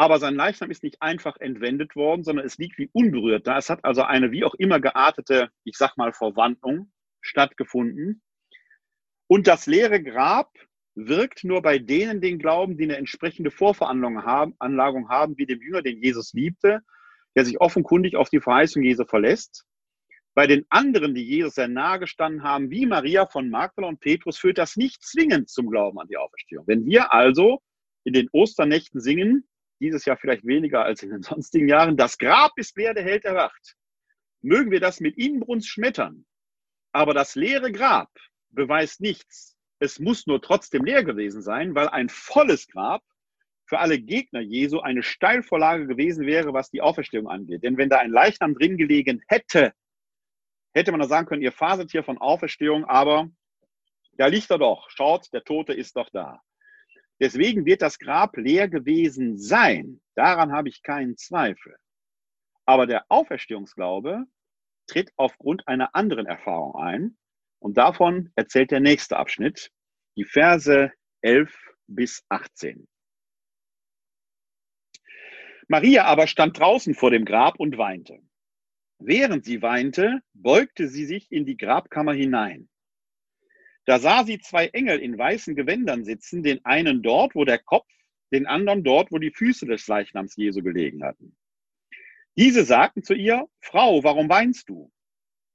aber sein Leichnam ist nicht einfach entwendet worden, sondern es liegt wie unberührt da. Es hat also eine wie auch immer geartete, ich sag mal, Verwandlung stattgefunden. Und das leere Grab wirkt nur bei denen den Glauben, die eine entsprechende Vorveranlagung haben, wie dem Jünger, den Jesus liebte, der sich offenkundig auf die Verheißung Jesu verlässt. Bei den anderen, die Jesus sehr nahe gestanden haben, wie Maria von Magdala und Petrus, führt das nicht zwingend zum Glauben an die Auferstehung. Wenn wir also in den Osternächten singen, dieses Jahr vielleicht weniger als in den sonstigen Jahren, das Grab ist leer, der Held erwacht, mögen wir das mit Inbrunst schmettern. Aber das leere Grab beweist nichts. Es muss nur trotzdem leer gewesen sein, weil ein volles Grab für alle Gegner Jesu eine Steilvorlage gewesen wäre, was die Auferstehung angeht. Denn wenn da ein Leichnam drin gelegen hätte, hätte man da sagen können, ihr faselt hier von Auferstehung, aber da liegt er doch. Schaut, der Tote ist doch da. Deswegen wird das Grab leer gewesen sein. Daran habe ich keinen Zweifel. Aber der Auferstehungsglaube tritt aufgrund einer anderen Erfahrung ein. Und davon erzählt der nächste Abschnitt, die Verse 11 bis 18. Maria aber stand draußen vor dem Grab und weinte. Während sie weinte, beugte sie sich in die Grabkammer hinein. Da sah sie zwei Engel in weißen Gewändern sitzen, den einen dort, wo der Kopf, den anderen dort, wo die Füße des Leichnams Jesu gelegen hatten. Diese sagten zu ihr, Frau, warum weinst du?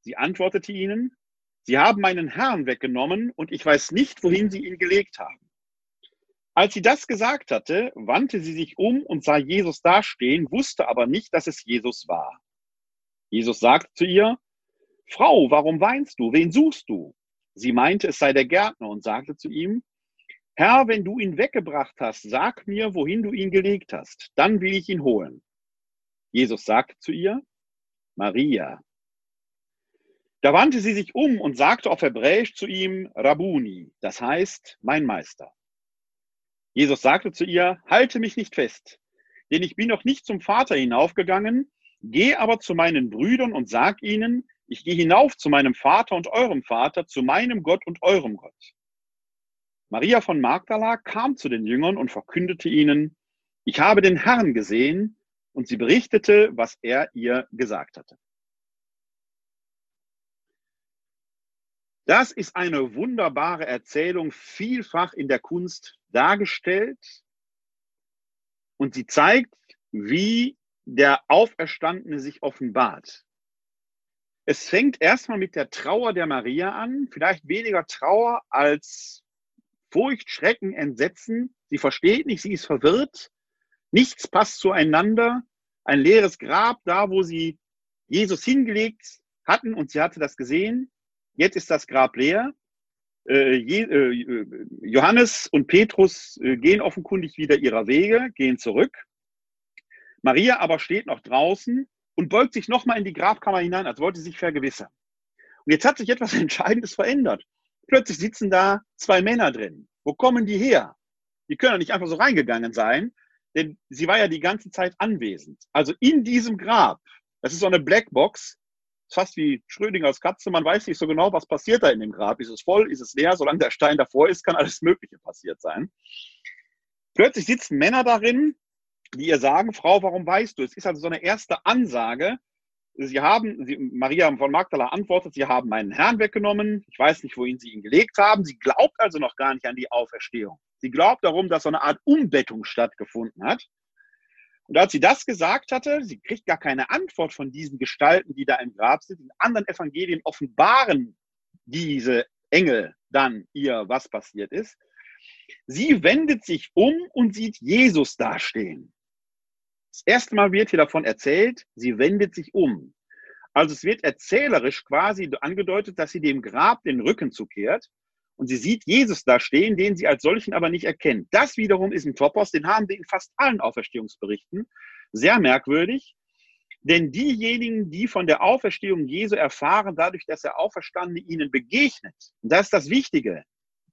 Sie antwortete ihnen, Sie haben meinen Herrn weggenommen und ich weiß nicht, wohin Sie ihn gelegt haben. Als sie das gesagt hatte, wandte sie sich um und sah Jesus dastehen, wusste aber nicht, dass es Jesus war. Jesus sagte zu ihr, Frau, warum weinst du? Wen suchst du? Sie meinte, es sei der Gärtner und sagte zu ihm, Herr, wenn du ihn weggebracht hast, sag mir, wohin du ihn gelegt hast, dann will ich ihn holen. Jesus sagte zu ihr, Maria. Da wandte sie sich um und sagte auf Hebräisch zu ihm, Rabuni, das heißt, mein Meister. Jesus sagte zu ihr, halte mich nicht fest, denn ich bin noch nicht zum Vater hinaufgegangen, Geh aber zu meinen Brüdern und sag ihnen, ich gehe hinauf zu meinem Vater und eurem Vater, zu meinem Gott und eurem Gott. Maria von Magdala kam zu den Jüngern und verkündete ihnen, ich habe den Herrn gesehen, und sie berichtete, was er ihr gesagt hatte. Das ist eine wunderbare Erzählung, vielfach in der Kunst dargestellt. Und sie zeigt, wie der Auferstandene sich offenbart. Es fängt erstmal mit der Trauer der Maria an, vielleicht weniger Trauer als Furcht, Schrecken, Entsetzen. Sie versteht nicht, sie ist verwirrt. Nichts passt zueinander. Ein leeres Grab, da wo sie Jesus hingelegt hatten und sie hatte das gesehen. Jetzt ist das Grab leer. Äh, äh, Johannes und Petrus äh, gehen offenkundig wieder ihrer Wege, gehen zurück. Maria aber steht noch draußen und beugt sich nochmal in die Grabkammer hinein, als wollte sie sich vergewissern. Und jetzt hat sich etwas Entscheidendes verändert. Plötzlich sitzen da zwei Männer drin. Wo kommen die her? Die können ja nicht einfach so reingegangen sein, denn sie war ja die ganze Zeit anwesend. Also in diesem Grab, das ist so eine Blackbox, fast wie Schrödingers Katze, man weiß nicht so genau, was passiert da in dem Grab. Ist es voll, ist es leer? Solange der Stein davor ist, kann alles Mögliche passiert sein. Plötzlich sitzen Männer darin, die ihr sagen, Frau, warum weißt du? Es ist also so eine erste Ansage. Sie haben, sie, Maria von Magdala antwortet, Sie haben meinen Herrn weggenommen. Ich weiß nicht, wohin Sie ihn gelegt haben. Sie glaubt also noch gar nicht an die Auferstehung. Sie glaubt darum, dass so eine Art Umbettung stattgefunden hat. Und als sie das gesagt hatte, sie kriegt gar keine Antwort von diesen Gestalten, die da im Grab sind. In anderen Evangelien offenbaren diese Engel dann ihr, was passiert ist. Sie wendet sich um und sieht Jesus dastehen. Das erste Mal wird hier davon erzählt, sie wendet sich um. Also es wird erzählerisch quasi angedeutet, dass sie dem Grab den Rücken zukehrt und sie sieht Jesus da stehen, den sie als solchen aber nicht erkennt. Das wiederum ist ein Topos, den haben wir in fast allen Auferstehungsberichten. Sehr merkwürdig, denn diejenigen, die von der Auferstehung Jesu erfahren, dadurch, dass er Auferstandene ihnen begegnet, und das ist das Wichtige,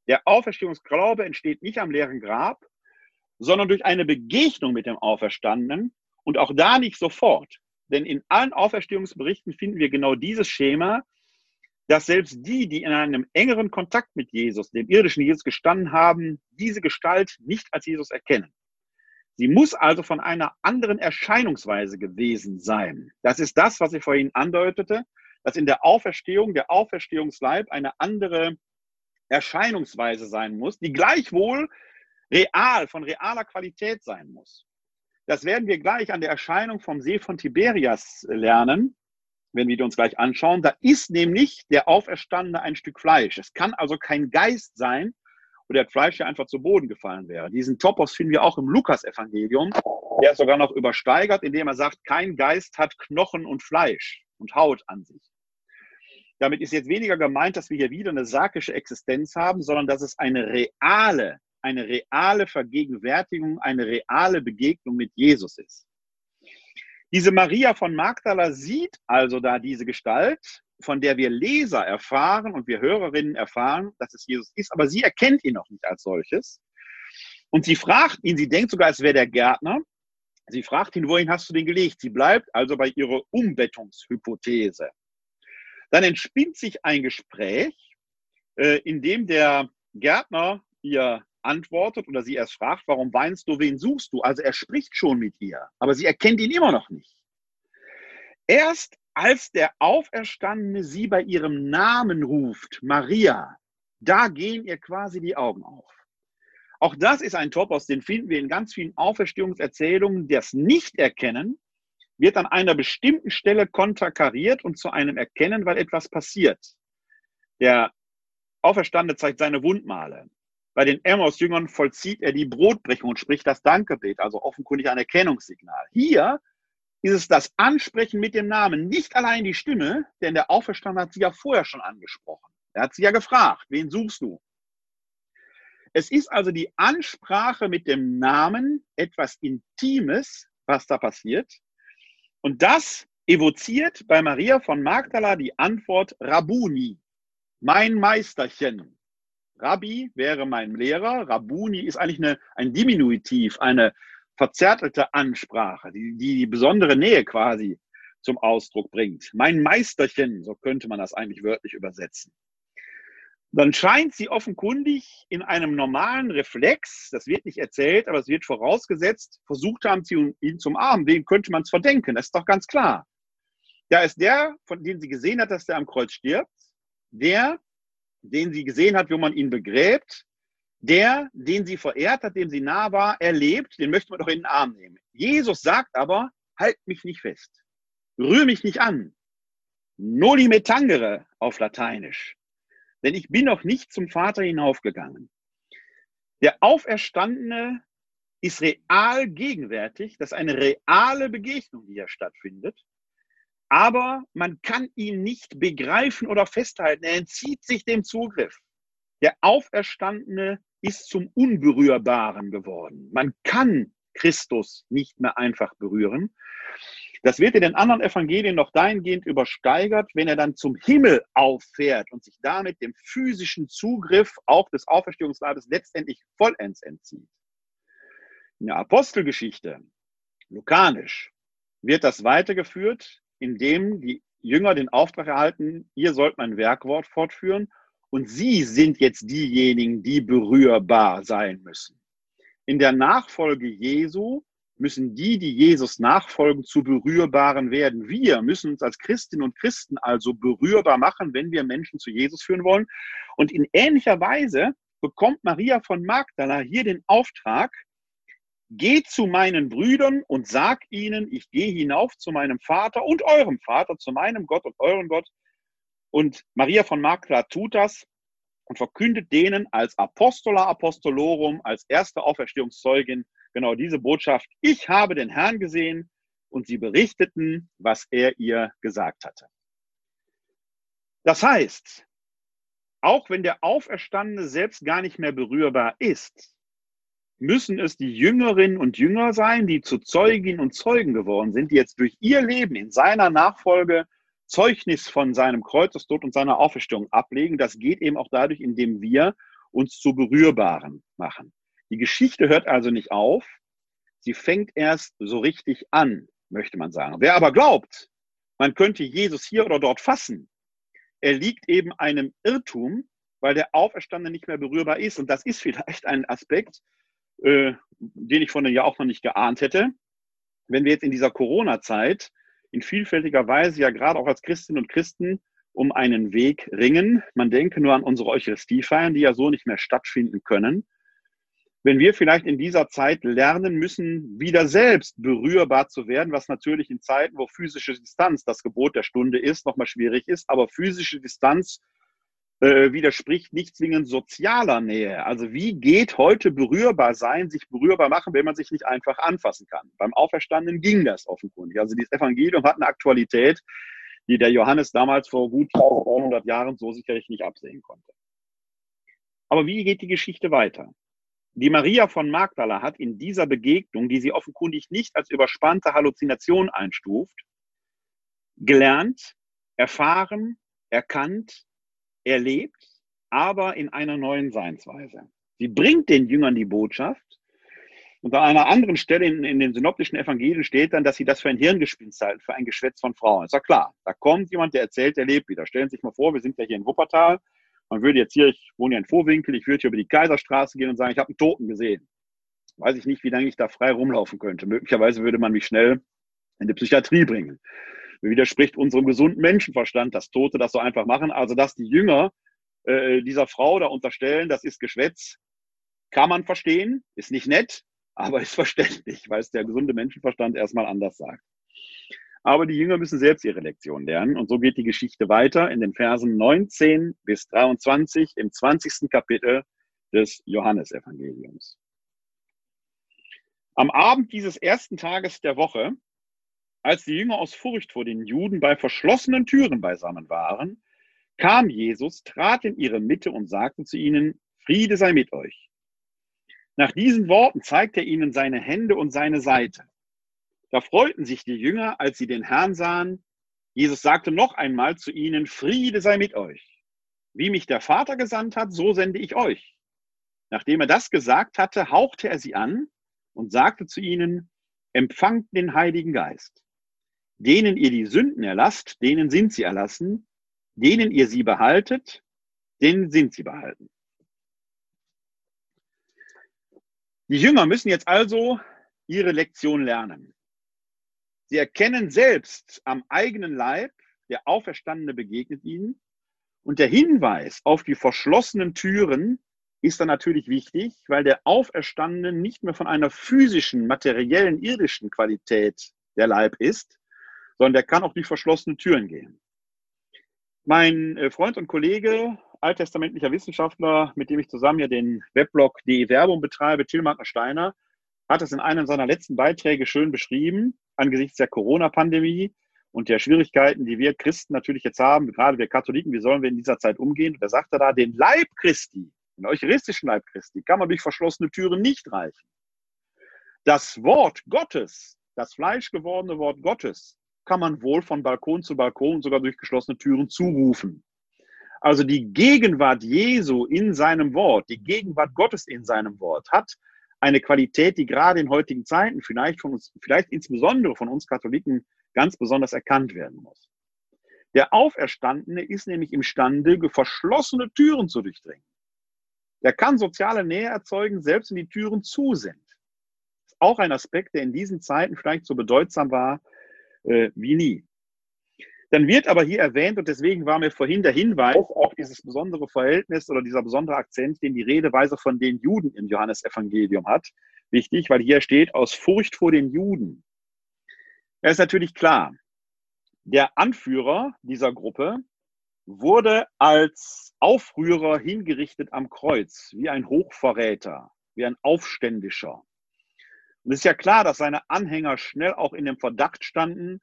der Auferstehungsglaube entsteht nicht am leeren Grab, sondern durch eine Begegnung mit dem Auferstandenen und auch da nicht sofort. Denn in allen Auferstehungsberichten finden wir genau dieses Schema, dass selbst die, die in einem engeren Kontakt mit Jesus, dem irdischen Jesus gestanden haben, diese Gestalt nicht als Jesus erkennen. Sie muss also von einer anderen Erscheinungsweise gewesen sein. Das ist das, was ich vorhin andeutete, dass in der Auferstehung der Auferstehungsleib eine andere Erscheinungsweise sein muss, die gleichwohl real, von realer Qualität sein muss. Das werden wir gleich an der Erscheinung vom See von Tiberias lernen, wenn wir uns gleich anschauen. Da ist nämlich der Auferstandene ein Stück Fleisch. Es kann also kein Geist sein, wo der Fleisch ja einfach zu Boden gefallen wäre. Diesen Topos finden wir auch im Lukas-Evangelium. Der ist sogar noch übersteigert, indem er sagt, kein Geist hat Knochen und Fleisch und Haut an sich. Damit ist jetzt weniger gemeint, dass wir hier wieder eine sarkische Existenz haben, sondern dass es eine reale eine reale Vergegenwärtigung, eine reale Begegnung mit Jesus ist. Diese Maria von Magdala sieht also da diese Gestalt, von der wir Leser erfahren und wir Hörerinnen erfahren, dass es Jesus ist, aber sie erkennt ihn noch nicht als solches. Und sie fragt ihn, sie denkt sogar, es wäre der Gärtner. Sie fragt ihn, wohin hast du den gelegt? Sie bleibt also bei ihrer Umbettungshypothese. Dann entspinnt sich ein Gespräch, äh, in dem der Gärtner ihr antwortet oder sie erst fragt, warum weinst du, wen suchst du? Also er spricht schon mit ihr, aber sie erkennt ihn immer noch nicht. Erst als der Auferstandene sie bei ihrem Namen ruft, Maria, da gehen ihr quasi die Augen auf. Auch das ist ein Topos, den finden wir in ganz vielen Auferstehungserzählungen. Das Nicht-Erkennen wird an einer bestimmten Stelle konterkariert und zu einem Erkennen, weil etwas passiert. Der Auferstandene zeigt seine Wundmale. Bei den Emmaus-Jüngern vollzieht er die Brotbrechung und spricht das Dankgebet, also offenkundig ein Erkennungssignal. Hier ist es das Ansprechen mit dem Namen, nicht allein die Stimme, denn der Auferstandene hat sie ja vorher schon angesprochen. Er hat sie ja gefragt, wen suchst du? Es ist also die Ansprache mit dem Namen etwas Intimes, was da passiert. Und das evoziert bei Maria von Magdala die Antwort Rabuni, mein Meisterchen. Rabbi wäre mein Lehrer. Rabuni ist eigentlich eine, ein Diminutiv, eine verzärtelte Ansprache, die, die besondere Nähe quasi zum Ausdruck bringt. Mein Meisterchen, so könnte man das eigentlich wörtlich übersetzen. Dann scheint sie offenkundig in einem normalen Reflex, das wird nicht erzählt, aber es wird vorausgesetzt, versucht haben, sie ihn zum Arm. Wem könnte man es verdenken? Das ist doch ganz klar. Da ist der, von dem sie gesehen hat, dass der am Kreuz stirbt, der den sie gesehen hat, wo man ihn begräbt, der, den sie verehrt hat, dem sie nah war, erlebt, den möchte man doch in den Arm nehmen. Jesus sagt aber, halt mich nicht fest, rühr mich nicht an. noli me tangere auf Lateinisch. Denn ich bin noch nicht zum Vater hinaufgegangen. Der Auferstandene ist real gegenwärtig. Das ist eine reale Begegnung, die hier stattfindet. Aber man kann ihn nicht begreifen oder festhalten. Er entzieht sich dem Zugriff. Der Auferstandene ist zum Unberührbaren geworden. Man kann Christus nicht mehr einfach berühren. Das wird in den anderen Evangelien noch dahingehend übersteigert, wenn er dann zum Himmel auffährt und sich damit dem physischen Zugriff auch des Auferstehungsleibes letztendlich vollends entzieht. In der Apostelgeschichte, lokanisch, wird das weitergeführt, indem die Jünger den Auftrag erhalten, ihr sollt mein Werkwort fortführen und sie sind jetzt diejenigen, die berührbar sein müssen. In der Nachfolge Jesu müssen die, die Jesus nachfolgen, zu Berührbaren werden. Wir müssen uns als Christinnen und Christen also berührbar machen, wenn wir Menschen zu Jesus führen wollen. Und in ähnlicher Weise bekommt Maria von Magdala hier den Auftrag, geh zu meinen Brüdern und sag ihnen, ich gehe hinauf zu meinem Vater und eurem Vater, zu meinem Gott und euren Gott. Und Maria von Magdala tut das und verkündet denen als Apostola Apostolorum, als erste Auferstehungszeugin, genau diese Botschaft, ich habe den Herrn gesehen und sie berichteten, was er ihr gesagt hatte. Das heißt, auch wenn der Auferstandene selbst gar nicht mehr berührbar ist, müssen es die Jüngerinnen und Jünger sein, die zu Zeuginnen und Zeugen geworden sind, die jetzt durch ihr Leben in seiner Nachfolge Zeugnis von seinem Kreuzestod und seiner Auferstehung ablegen. Das geht eben auch dadurch, indem wir uns zu Berührbaren machen. Die Geschichte hört also nicht auf, sie fängt erst so richtig an, möchte man sagen. Wer aber glaubt, man könnte Jesus hier oder dort fassen, er liegt eben einem Irrtum, weil der Auferstandene nicht mehr berührbar ist. Und das ist vielleicht ein Aspekt, äh, den ich von ja auch noch nicht geahnt hätte. Wenn wir jetzt in dieser Corona-Zeit in vielfältiger Weise ja gerade auch als Christinnen und Christen um einen Weg ringen. Man denke nur an unsere Eucharistiefeiern, die ja so nicht mehr stattfinden können wenn wir vielleicht in dieser Zeit lernen müssen, wieder selbst berührbar zu werden, was natürlich in Zeiten, wo physische Distanz das Gebot der Stunde ist, nochmal schwierig ist, aber physische Distanz äh, widerspricht nicht zwingend sozialer Nähe. Also wie geht heute berührbar sein, sich berührbar machen, wenn man sich nicht einfach anfassen kann? Beim Auferstandenen ging das offenkundig. Also dieses Evangelium hat eine Aktualität, die der Johannes damals vor gut 100 Jahren so sicherlich nicht absehen konnte. Aber wie geht die Geschichte weiter? Die Maria von Magdala hat in dieser Begegnung, die sie offenkundig nicht als überspannte Halluzination einstuft, gelernt, erfahren, erkannt, erlebt, aber in einer neuen Seinsweise. Sie bringt den Jüngern die Botschaft. Und an einer anderen Stelle in, in den synoptischen Evangelien steht dann, dass sie das für ein Hirngespinst halten, für ein Geschwätz von Frauen. Ist ja klar. Da kommt jemand, der erzählt, der lebt wieder. Stellen Sie sich mal vor, wir sind ja hier in Wuppertal man würde jetzt hier, ich wohne ja in Vorwinkel, ich würde hier über die Kaiserstraße gehen und sagen, ich habe einen Toten gesehen. Weiß ich nicht, wie lange ich da frei rumlaufen könnte. Möglicherweise würde man mich schnell in die Psychiatrie bringen. Widerspricht unserem gesunden Menschenverstand, dass Tote das so einfach machen. Also, dass die Jünger äh, dieser Frau da unterstellen, das ist Geschwätz, kann man verstehen, ist nicht nett, aber ist verständlich, weil es der gesunde Menschenverstand erstmal anders sagt. Aber die Jünger müssen selbst ihre Lektion lernen. Und so geht die Geschichte weiter in den Versen 19 bis 23 im 20. Kapitel des Johannesevangeliums. Am Abend dieses ersten Tages der Woche, als die Jünger aus Furcht vor den Juden bei verschlossenen Türen beisammen waren, kam Jesus, trat in ihre Mitte und sagte zu ihnen, Friede sei mit euch. Nach diesen Worten zeigte er ihnen seine Hände und seine Seite. Da freuten sich die Jünger, als sie den Herrn sahen. Jesus sagte noch einmal zu ihnen, Friede sei mit euch. Wie mich der Vater gesandt hat, so sende ich euch. Nachdem er das gesagt hatte, hauchte er sie an und sagte zu ihnen, empfangt den Heiligen Geist. Denen ihr die Sünden erlasst, denen sind sie erlassen. Denen ihr sie behaltet, denen sind sie behalten. Die Jünger müssen jetzt also ihre Lektion lernen. Sie erkennen selbst am eigenen Leib, der Auferstandene begegnet ihnen. Und der Hinweis auf die verschlossenen Türen ist dann natürlich wichtig, weil der Auferstandene nicht mehr von einer physischen, materiellen, irdischen Qualität der Leib ist, sondern der kann auch durch verschlossene Türen gehen. Mein äh, Freund und Kollege, alttestamentlicher Wissenschaftler, mit dem ich zusammen ja den Weblog Die Werbung betreibe, Till Martin Steiner, hat es in einem seiner letzten Beiträge schön beschrieben, angesichts der Corona-Pandemie und der Schwierigkeiten, die wir Christen natürlich jetzt haben, gerade wir Katholiken, wie sollen wir in dieser Zeit umgehen? Und er sagte da, den Leib Christi, den eucharistischen Leib Christi, kann man durch verschlossene Türen nicht reichen. Das Wort Gottes, das fleischgewordene Wort Gottes, kann man wohl von Balkon zu Balkon sogar durch geschlossene Türen zurufen. Also die Gegenwart Jesu in seinem Wort, die Gegenwart Gottes in seinem Wort hat eine Qualität, die gerade in heutigen Zeiten vielleicht von uns, vielleicht insbesondere von uns Katholiken ganz besonders erkannt werden muss. Der Auferstandene ist nämlich imstande, verschlossene Türen zu durchdringen. Der kann soziale Nähe erzeugen, selbst wenn die Türen zu sind. Das ist auch ein Aspekt, der in diesen Zeiten vielleicht so bedeutsam war äh, wie nie. Dann wird aber hier erwähnt, und deswegen war mir vorhin der Hinweis auf dieses besondere Verhältnis oder dieser besondere Akzent, den die Redeweise von den Juden im Johannesevangelium hat, wichtig, weil hier steht, aus Furcht vor den Juden. Es ist natürlich klar, der Anführer dieser Gruppe wurde als Aufrührer hingerichtet am Kreuz, wie ein Hochverräter, wie ein Aufständischer. Und es ist ja klar, dass seine Anhänger schnell auch in dem Verdacht standen,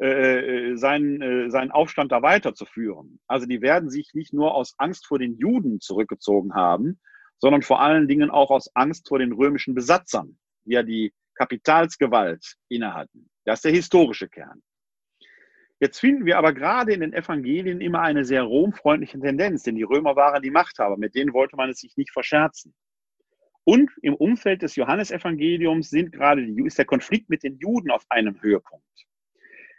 äh, äh, seinen, äh, seinen Aufstand da weiterzuführen. Also die werden sich nicht nur aus Angst vor den Juden zurückgezogen haben, sondern vor allen Dingen auch aus Angst vor den römischen Besatzern, die ja die Kapitalsgewalt innehatten. Das ist der historische Kern. Jetzt finden wir aber gerade in den Evangelien immer eine sehr romfreundliche Tendenz, denn die Römer waren die Machthaber, mit denen wollte man es sich nicht verscherzen. Und im Umfeld des Johannesevangeliums sind gerade die, ist der Konflikt mit den Juden auf einem Höhepunkt.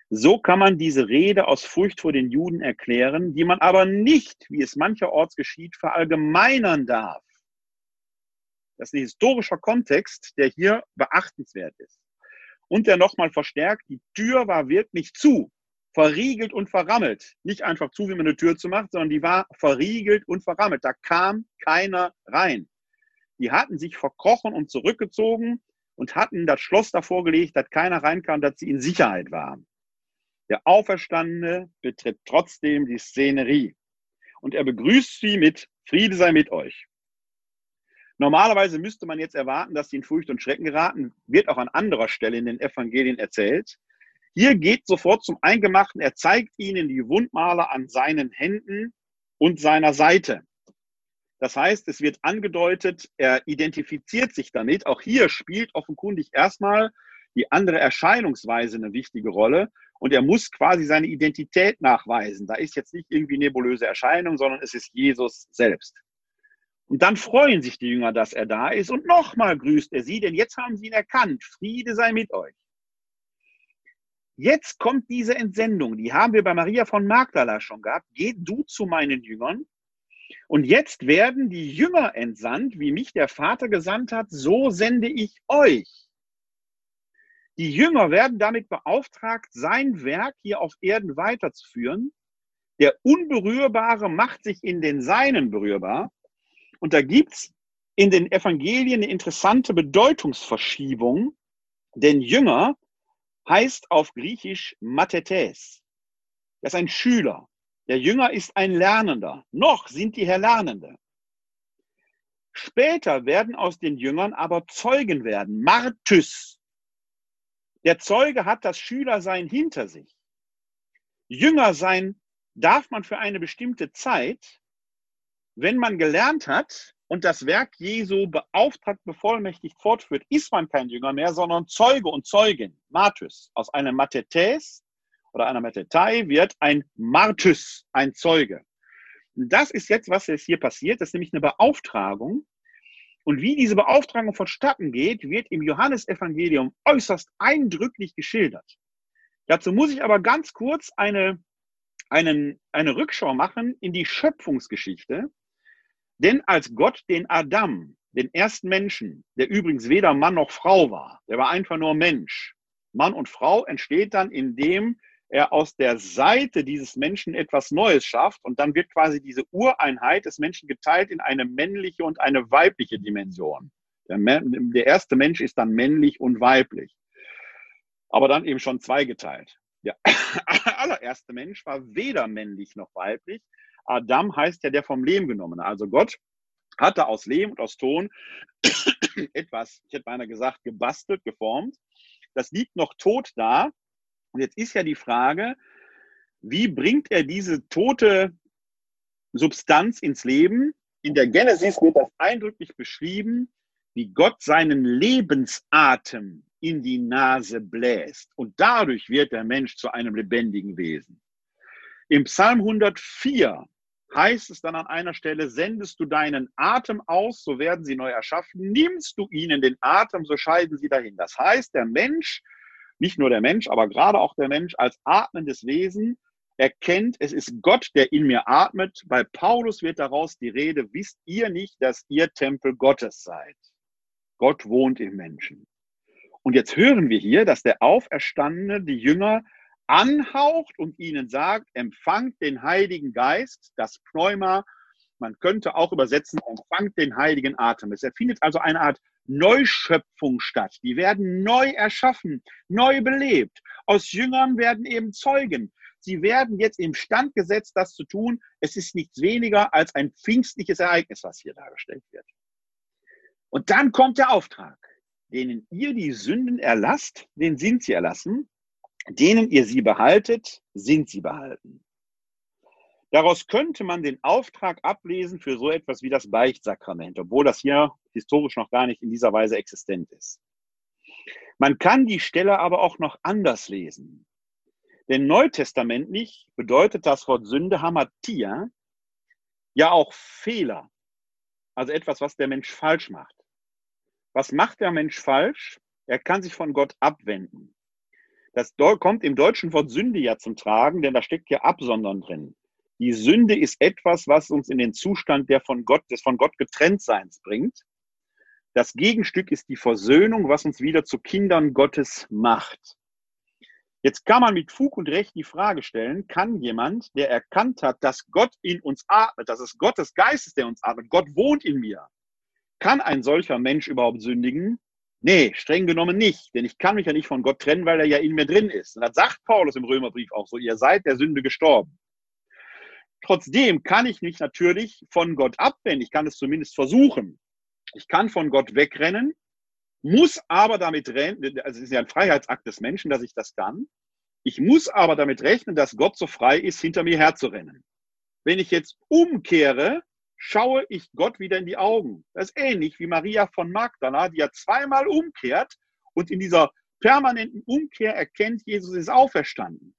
So kann man diese Rede aus Furcht vor den Juden erklären, die man aber nicht, wie es mancherorts geschieht, verallgemeinern darf. Das ist ein historischer Kontext, der hier beachtenswert ist. Und der nochmal verstärkt, die Tür war wirklich zu, verriegelt und verrammelt. Nicht einfach zu, wie man eine Tür zu macht, sondern die war verriegelt und verrammelt. Da kam keiner rein. Die hatten sich verkrochen und zurückgezogen und hatten das Schloss davor gelegt, dass keiner reinkam, dass sie in Sicherheit waren. Der Auferstandene betritt trotzdem die Szenerie und er begrüßt sie mit Friede sei mit euch. Normalerweise müsste man jetzt erwarten, dass sie in Furcht und Schrecken geraten, wird auch an anderer Stelle in den Evangelien erzählt. Hier geht sofort zum Eingemachten. Er zeigt ihnen die Wundmale an seinen Händen und seiner Seite. Das heißt, es wird angedeutet, er identifiziert sich damit. Auch hier spielt offenkundig erstmal die andere Erscheinungsweise eine wichtige Rolle. Und er muss quasi seine Identität nachweisen. Da ist jetzt nicht irgendwie nebulöse Erscheinung, sondern es ist Jesus selbst. Und dann freuen sich die Jünger, dass er da ist. Und nochmal grüßt er sie, denn jetzt haben sie ihn erkannt. Friede sei mit euch. Jetzt kommt diese Entsendung, die haben wir bei Maria von Magdala schon gehabt. Geh du zu meinen Jüngern. Und jetzt werden die Jünger entsandt, wie mich der Vater gesandt hat, so sende ich euch. Die Jünger werden damit beauftragt, sein Werk hier auf Erden weiterzuführen. Der Unberührbare macht sich in den Seinen berührbar. Und da gibt's in den Evangelien eine interessante Bedeutungsverschiebung, denn Jünger heißt auf Griechisch Mathetes. Das ist ein Schüler. Der Jünger ist ein Lernender. Noch sind die Herr Lernende. Später werden aus den Jüngern aber Zeugen werden, Martys. Der Zeuge hat das Schülersein hinter sich. Jünger sein darf man für eine bestimmte Zeit, wenn man gelernt hat, und das Werk Jesu beauftragt, bevollmächtigt fortführt, ist man kein Jünger mehr, sondern Zeuge und Zeugin, Martys. Aus einem Mathetes oder einer Matetei wird ein Martys, ein Zeuge. Das ist jetzt, was jetzt hier passiert, das ist nämlich eine Beauftragung. Und wie diese Beauftragung vonstatten geht, wird im Johannesevangelium äußerst eindrücklich geschildert. Dazu muss ich aber ganz kurz eine, einen, eine Rückschau machen in die Schöpfungsgeschichte. Denn als Gott den Adam, den ersten Menschen, der übrigens weder Mann noch Frau war, der war einfach nur Mensch. Mann und Frau entsteht dann, indem er aus der Seite dieses Menschen etwas Neues schafft und dann wird quasi diese Ureinheit des Menschen geteilt in eine männliche und eine weibliche Dimension. Der, der erste Mensch ist dann männlich und weiblich, aber dann eben schon zweigeteilt. Der allererste Mensch war weder männlich noch weiblich. Adam heißt ja der vom Lehm genommene. Also Gott hatte aus Lehm und aus Ton etwas, ich hätte beinahe gesagt, gebastelt, geformt. Das liegt noch tot da. Und jetzt ist ja die Frage, wie bringt er diese tote Substanz ins Leben? In der Genesis wird das eindrücklich beschrieben, wie Gott seinen Lebensatem in die Nase bläst. Und dadurch wird der Mensch zu einem lebendigen Wesen. Im Psalm 104 heißt es dann an einer Stelle, sendest du deinen Atem aus, so werden sie neu erschaffen, nimmst du ihnen den Atem, so scheiden sie dahin. Das heißt, der Mensch, nicht nur der Mensch, aber gerade auch der Mensch als atmendes Wesen erkennt, es ist Gott, der in mir atmet. Bei Paulus wird daraus die Rede, wisst ihr nicht, dass ihr Tempel Gottes seid. Gott wohnt im Menschen. Und jetzt hören wir hier, dass der Auferstandene die Jünger anhaucht und ihnen sagt, empfangt den Heiligen Geist, das Pneuma. Man könnte auch übersetzen, empfangt den Heiligen Atem. Es erfindet also eine Art Neuschöpfung statt. Die werden neu erschaffen, neu belebt. Aus Jüngern werden eben Zeugen. Sie werden jetzt im Stand gesetzt, das zu tun. Es ist nichts weniger als ein pfingstliches Ereignis, was hier dargestellt wird. Und dann kommt der Auftrag. Denen ihr die Sünden erlasst, den sind sie erlassen denen ihr sie behaltet, sind sie behalten. Daraus könnte man den Auftrag ablesen für so etwas wie das Beichtsakrament, obwohl das hier historisch noch gar nicht in dieser Weise existent ist. Man kann die Stelle aber auch noch anders lesen. Denn neutestamentlich bedeutet das Wort Sünde Hamatia ja auch Fehler. Also etwas, was der Mensch falsch macht. Was macht der Mensch falsch? Er kann sich von Gott abwenden. Das kommt im deutschen Wort Sünde ja zum Tragen, denn da steckt ja Absondern drin. Die Sünde ist etwas, was uns in den Zustand der von Gott, des von Gott getrenntseins bringt. Das Gegenstück ist die Versöhnung, was uns wieder zu Kindern Gottes macht. Jetzt kann man mit Fug und Recht die Frage stellen, kann jemand, der erkannt hat, dass Gott in uns atmet, dass es Gottes Geist ist, der uns atmet, Gott wohnt in mir, kann ein solcher Mensch überhaupt sündigen? Nee, streng genommen nicht, denn ich kann mich ja nicht von Gott trennen, weil er ja in mir drin ist. Und das sagt Paulus im Römerbrief auch so, ihr seid der Sünde gestorben. Trotzdem kann ich mich natürlich von Gott abwenden. Ich kann es zumindest versuchen. Ich kann von Gott wegrennen, muss aber damit rennen, also es ist ja ein Freiheitsakt des Menschen, dass ich das kann. Ich muss aber damit rechnen, dass Gott so frei ist, hinter mir herzurennen. Wenn ich jetzt umkehre, schaue ich Gott wieder in die Augen. Das ist ähnlich wie Maria von Magdala, die ja zweimal umkehrt und in dieser permanenten Umkehr erkennt, Jesus ist auferstanden.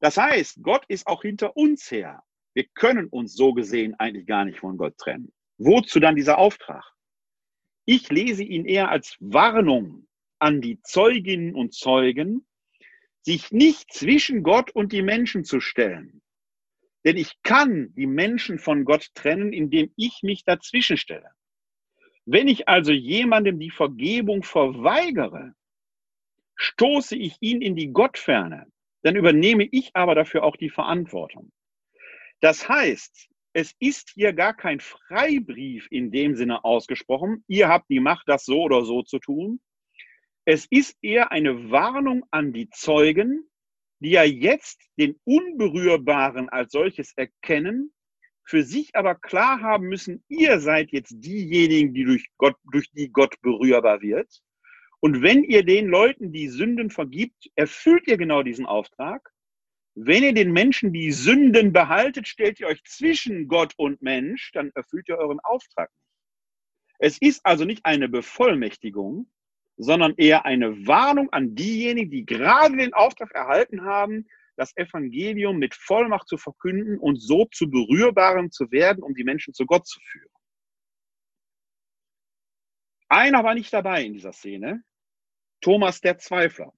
Das heißt, Gott ist auch hinter uns her. Wir können uns so gesehen eigentlich gar nicht von Gott trennen. Wozu dann dieser Auftrag? Ich lese ihn eher als Warnung an die Zeuginnen und Zeugen, sich nicht zwischen Gott und die Menschen zu stellen, denn ich kann die Menschen von Gott trennen, indem ich mich dazwischen stelle. Wenn ich also jemandem die Vergebung verweigere, stoße ich ihn in die Gottferne, dann übernehme ich aber dafür auch die Verantwortung. Das heißt, es ist hier gar kein Freibrief in dem Sinne ausgesprochen, ihr habt die Macht, das so oder so zu tun. Es ist eher eine Warnung an die Zeugen, die ja jetzt den Unberührbaren als solches erkennen, für sich aber klar haben müssen, ihr seid jetzt diejenigen, die durch Gott, durch die Gott berührbar wird. Und wenn ihr den Leuten die Sünden vergibt, erfüllt ihr genau diesen Auftrag. Wenn ihr den Menschen die Sünden behaltet, stellt ihr euch zwischen Gott und Mensch, dann erfüllt ihr euren Auftrag nicht. Es ist also nicht eine Bevollmächtigung, sondern eher eine Warnung an diejenigen, die gerade den Auftrag erhalten haben, das Evangelium mit Vollmacht zu verkünden und so zu berührbarem zu werden, um die Menschen zu Gott zu führen. Einer war nicht dabei in dieser Szene, Thomas der Zweifler.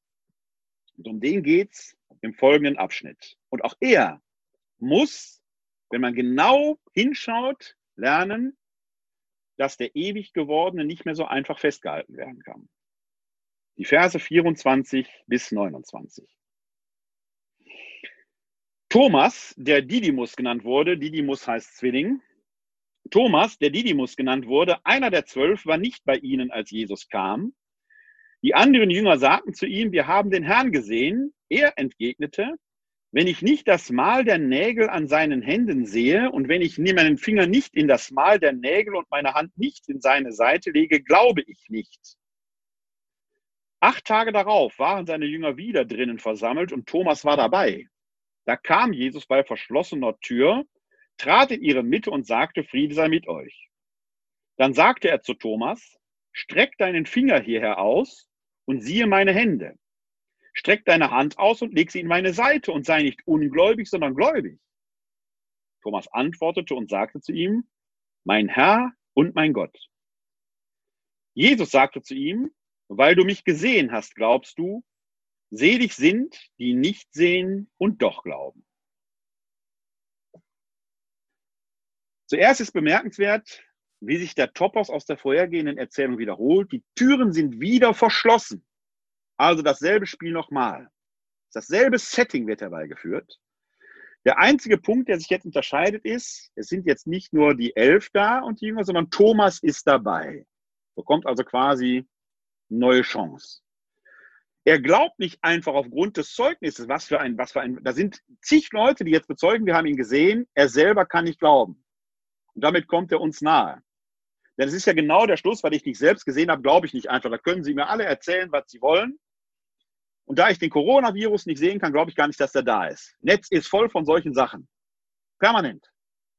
Und um den geht's im folgenden Abschnitt. Und auch er muss, wenn man genau hinschaut, lernen, dass der ewig gewordene nicht mehr so einfach festgehalten werden kann. Die Verse 24 bis 29. Thomas, der Didymus genannt wurde, Didymus heißt Zwilling. Thomas, der Didymus genannt wurde, einer der zwölf, war nicht bei ihnen, als Jesus kam. Die anderen Jünger sagten zu ihm, wir haben den Herrn gesehen. Er entgegnete, wenn ich nicht das Mal der Nägel an seinen Händen sehe und wenn ich meinen Finger nicht in das Mal der Nägel und meine Hand nicht in seine Seite lege, glaube ich nicht. Acht Tage darauf waren seine Jünger wieder drinnen versammelt und Thomas war dabei. Da kam Jesus bei verschlossener Tür, trat in ihre Mitte und sagte, Friede sei mit euch. Dann sagte er zu Thomas, streck deinen Finger hierher aus und siehe meine Hände Streck deine Hand aus und leg sie in meine Seite und sei nicht ungläubig, sondern gläubig. Thomas antwortete und sagte zu ihm, mein Herr und mein Gott. Jesus sagte zu ihm, weil du mich gesehen hast, glaubst du, selig sind, die nicht sehen und doch glauben. Zuerst ist bemerkenswert, wie sich der Topos aus der vorhergehenden Erzählung wiederholt. Die Türen sind wieder verschlossen. Also dasselbe Spiel nochmal. Dasselbe Setting wird herbeigeführt. Der einzige Punkt, der sich jetzt unterscheidet, ist, es sind jetzt nicht nur die Elf da und die Jünger, sondern Thomas ist dabei. Bekommt also quasi neue Chance. Er glaubt nicht einfach aufgrund des Zeugnisses, was für ein, was für ein, da sind zig Leute, die jetzt bezeugen, wir haben ihn gesehen, er selber kann nicht glauben. Und damit kommt er uns nahe. Denn es ist ja genau der Schluss, weil ich nicht selbst gesehen habe, glaube ich nicht einfach. Da können Sie mir alle erzählen, was Sie wollen. Und da ich den Coronavirus nicht sehen kann, glaube ich gar nicht, dass der da ist. Netz ist voll von solchen Sachen. Permanent.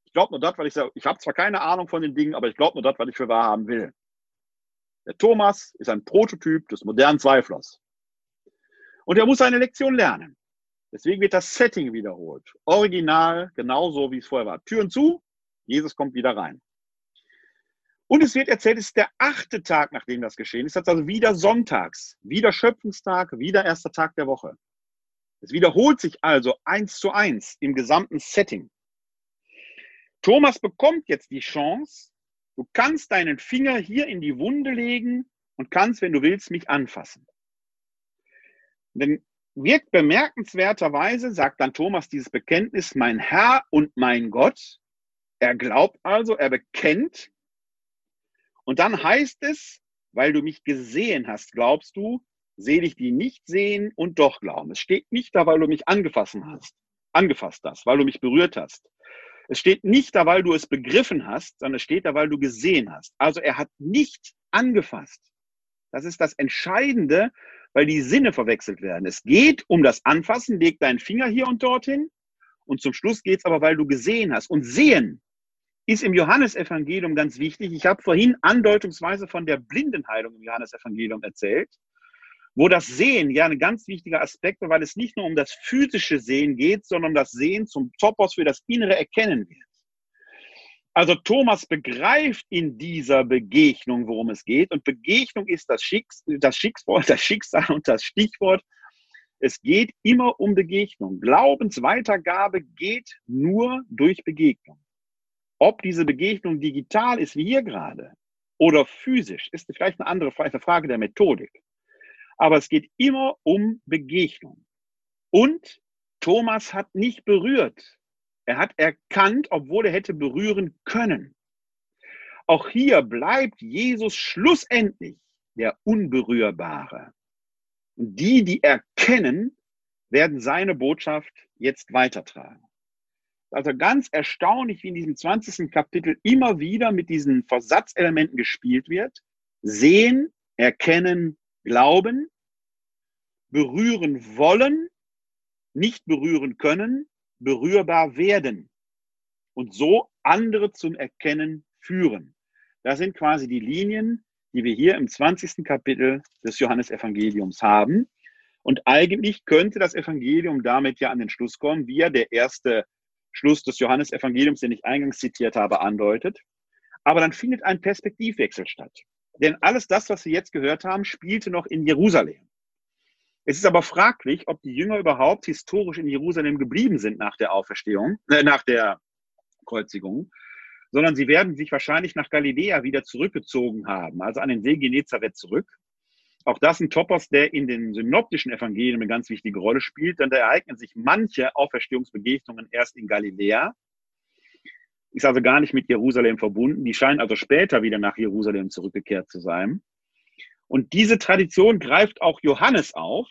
Ich glaube nur das, weil ich sage, ich habe zwar keine Ahnung von den Dingen, aber ich glaube nur das, was ich für wahr haben will. Der Thomas ist ein Prototyp des modernen Zweiflers. Und er muss seine Lektion lernen. Deswegen wird das Setting wiederholt. Original, genauso wie es vorher war. Türen zu, Jesus kommt wieder rein. Und es wird erzählt, es ist der achte Tag, nachdem das geschehen ist. Das ist also wieder sonntags, wieder Schöpfungstag, wieder erster Tag der Woche. Es wiederholt sich also eins zu eins im gesamten Setting. Thomas bekommt jetzt die Chance, du kannst deinen Finger hier in die Wunde legen und kannst, wenn du willst, mich anfassen. Denn wirkt bemerkenswerterweise, sagt dann Thomas dieses Bekenntnis, mein Herr und mein Gott. Er glaubt also, er bekennt, und dann heißt es, weil du mich gesehen hast, glaubst du, selig die nicht sehen und doch glauben. Es steht nicht da, weil du mich angefasst hast, angefasst hast, weil du mich berührt hast. Es steht nicht da, weil du es begriffen hast, sondern es steht da, weil du gesehen hast. Also er hat nicht angefasst. Das ist das Entscheidende, weil die Sinne verwechselt werden. Es geht um das Anfassen, leg deinen Finger hier und dorthin. Und zum Schluss geht es aber, weil du gesehen hast. Und sehen ist im Johannesevangelium ganz wichtig. Ich habe vorhin andeutungsweise von der Blindenheilung im Johannesevangelium erzählt, wo das Sehen ja ein ganz wichtiger Aspekt war, weil es nicht nur um das physische Sehen geht, sondern um das Sehen zum Topos für das innere Erkennen wird. Also Thomas begreift in dieser Begegnung, worum es geht. Und Begegnung ist das, Schicks das, Schicksal, das Schicksal und das Stichwort. Es geht immer um Begegnung. Glaubensweitergabe geht nur durch Begegnung. Ob diese Begegnung digital ist, wie hier gerade, oder physisch, ist vielleicht eine andere eine Frage der Methodik. Aber es geht immer um Begegnung. Und Thomas hat nicht berührt. Er hat erkannt, obwohl er hätte berühren können. Auch hier bleibt Jesus schlussendlich der Unberührbare. Und die, die erkennen, werden seine Botschaft jetzt weitertragen also ganz erstaunlich, wie in diesem 20. Kapitel immer wieder mit diesen Versatzelementen gespielt wird. Sehen, erkennen, glauben, berühren wollen, nicht berühren können, berührbar werden und so andere zum Erkennen führen. Das sind quasi die Linien, die wir hier im 20. Kapitel des Johannesevangeliums haben. Und eigentlich könnte das Evangelium damit ja an den Schluss kommen, wie ja der erste Schluss des Johannesevangeliums, den ich eingangs zitiert habe, andeutet. Aber dann findet ein Perspektivwechsel statt. Denn alles das, was wir jetzt gehört haben, spielte noch in Jerusalem. Es ist aber fraglich, ob die Jünger überhaupt historisch in Jerusalem geblieben sind nach der Auferstehung, äh, nach der Kreuzigung, sondern sie werden sich wahrscheinlich nach Galiläa wieder zurückgezogen haben, also an den See Genezareth zurück. Auch das ein Topos, der in den synoptischen Evangelien eine ganz wichtige Rolle spielt, denn da ereignen sich manche Auferstehungsbegegnungen erst in Galiläa, ist also gar nicht mit Jerusalem verbunden. Die scheinen also später wieder nach Jerusalem zurückgekehrt zu sein. Und diese Tradition greift auch Johannes auf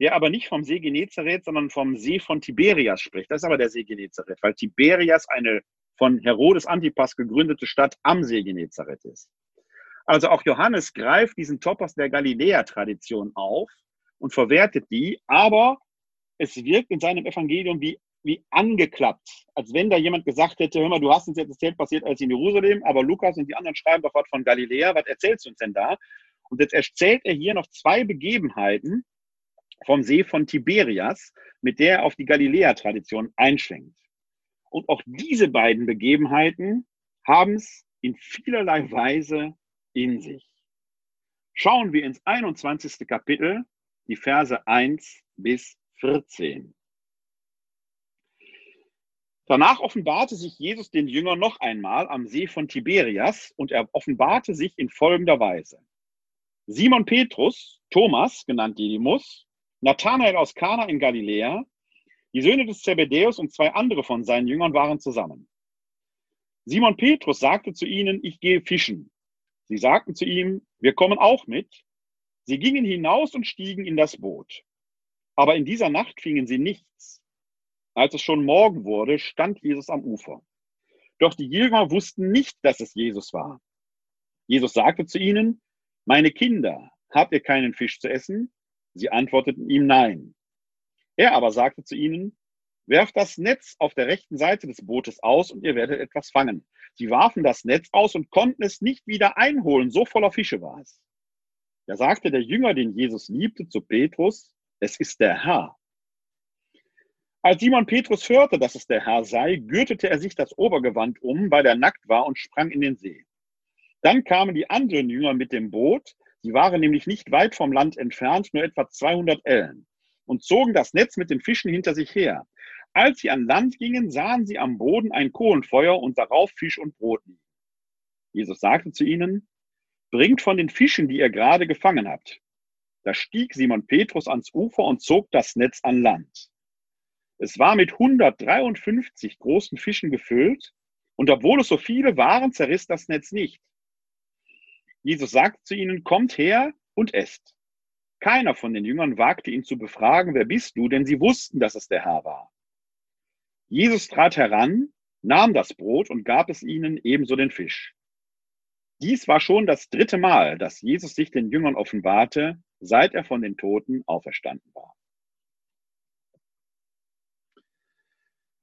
der aber nicht vom See Genezareth, sondern vom See von Tiberias spricht. Das ist aber der See Genezareth, weil Tiberias eine von Herodes Antipas gegründete Stadt am See Genezareth ist. Also auch Johannes greift diesen Topos der Galiläa-Tradition auf und verwertet die, aber es wirkt in seinem Evangelium wie, wie angeklappt, als wenn da jemand gesagt hätte, hör mal, du hast uns jetzt erzählt, passiert alles in Jerusalem, aber Lukas und die anderen schreiben doch was von Galiläa, was erzählst du uns denn da? Und jetzt erzählt er hier noch zwei Begebenheiten vom See von Tiberias, mit der er auf die Galiläa-Tradition einschwenkt. Und auch diese beiden Begebenheiten haben es in vielerlei Weise in sich. Schauen wir ins 21. Kapitel, die Verse 1 bis 14. Danach offenbarte sich Jesus den Jüngern noch einmal am See von Tiberias und er offenbarte sich in folgender Weise. Simon Petrus, Thomas, genannt Didymus, Nathanael aus Kana in Galiläa, die Söhne des Zebedäus und zwei andere von seinen Jüngern waren zusammen. Simon Petrus sagte zu ihnen, ich gehe fischen. Sie sagten zu ihm, wir kommen auch mit. Sie gingen hinaus und stiegen in das Boot. Aber in dieser Nacht fingen sie nichts. Als es schon Morgen wurde, stand Jesus am Ufer. Doch die Jünger wussten nicht, dass es Jesus war. Jesus sagte zu ihnen, meine Kinder, habt ihr keinen Fisch zu essen? Sie antworteten ihm nein. Er aber sagte zu ihnen, werft das Netz auf der rechten Seite des Bootes aus und ihr werdet etwas fangen. Sie warfen das Netz aus und konnten es nicht wieder einholen, so voller Fische war es. Da sagte der Jünger, den Jesus liebte, zu Petrus, es ist der Herr. Als Simon Petrus hörte, dass es der Herr sei, gürtete er sich das Obergewand um, weil er nackt war und sprang in den See. Dann kamen die anderen Jünger mit dem Boot, sie waren nämlich nicht weit vom Land entfernt, nur etwa 200 Ellen, und zogen das Netz mit den Fischen hinter sich her. Als sie an Land gingen, sahen sie am Boden ein Kohlenfeuer und darauf Fisch und Brot liegen. Jesus sagte zu ihnen, bringt von den Fischen, die ihr gerade gefangen habt. Da stieg Simon Petrus ans Ufer und zog das Netz an Land. Es war mit 153 großen Fischen gefüllt, und obwohl es so viele waren, zerriss das Netz nicht. Jesus sagte zu ihnen, kommt her und esst. Keiner von den Jüngern wagte ihn zu befragen, wer bist du, denn sie wussten, dass es der Herr war. Jesus trat heran, nahm das Brot und gab es ihnen ebenso den Fisch. Dies war schon das dritte Mal, dass Jesus sich den Jüngern offenbarte, seit er von den Toten auferstanden war.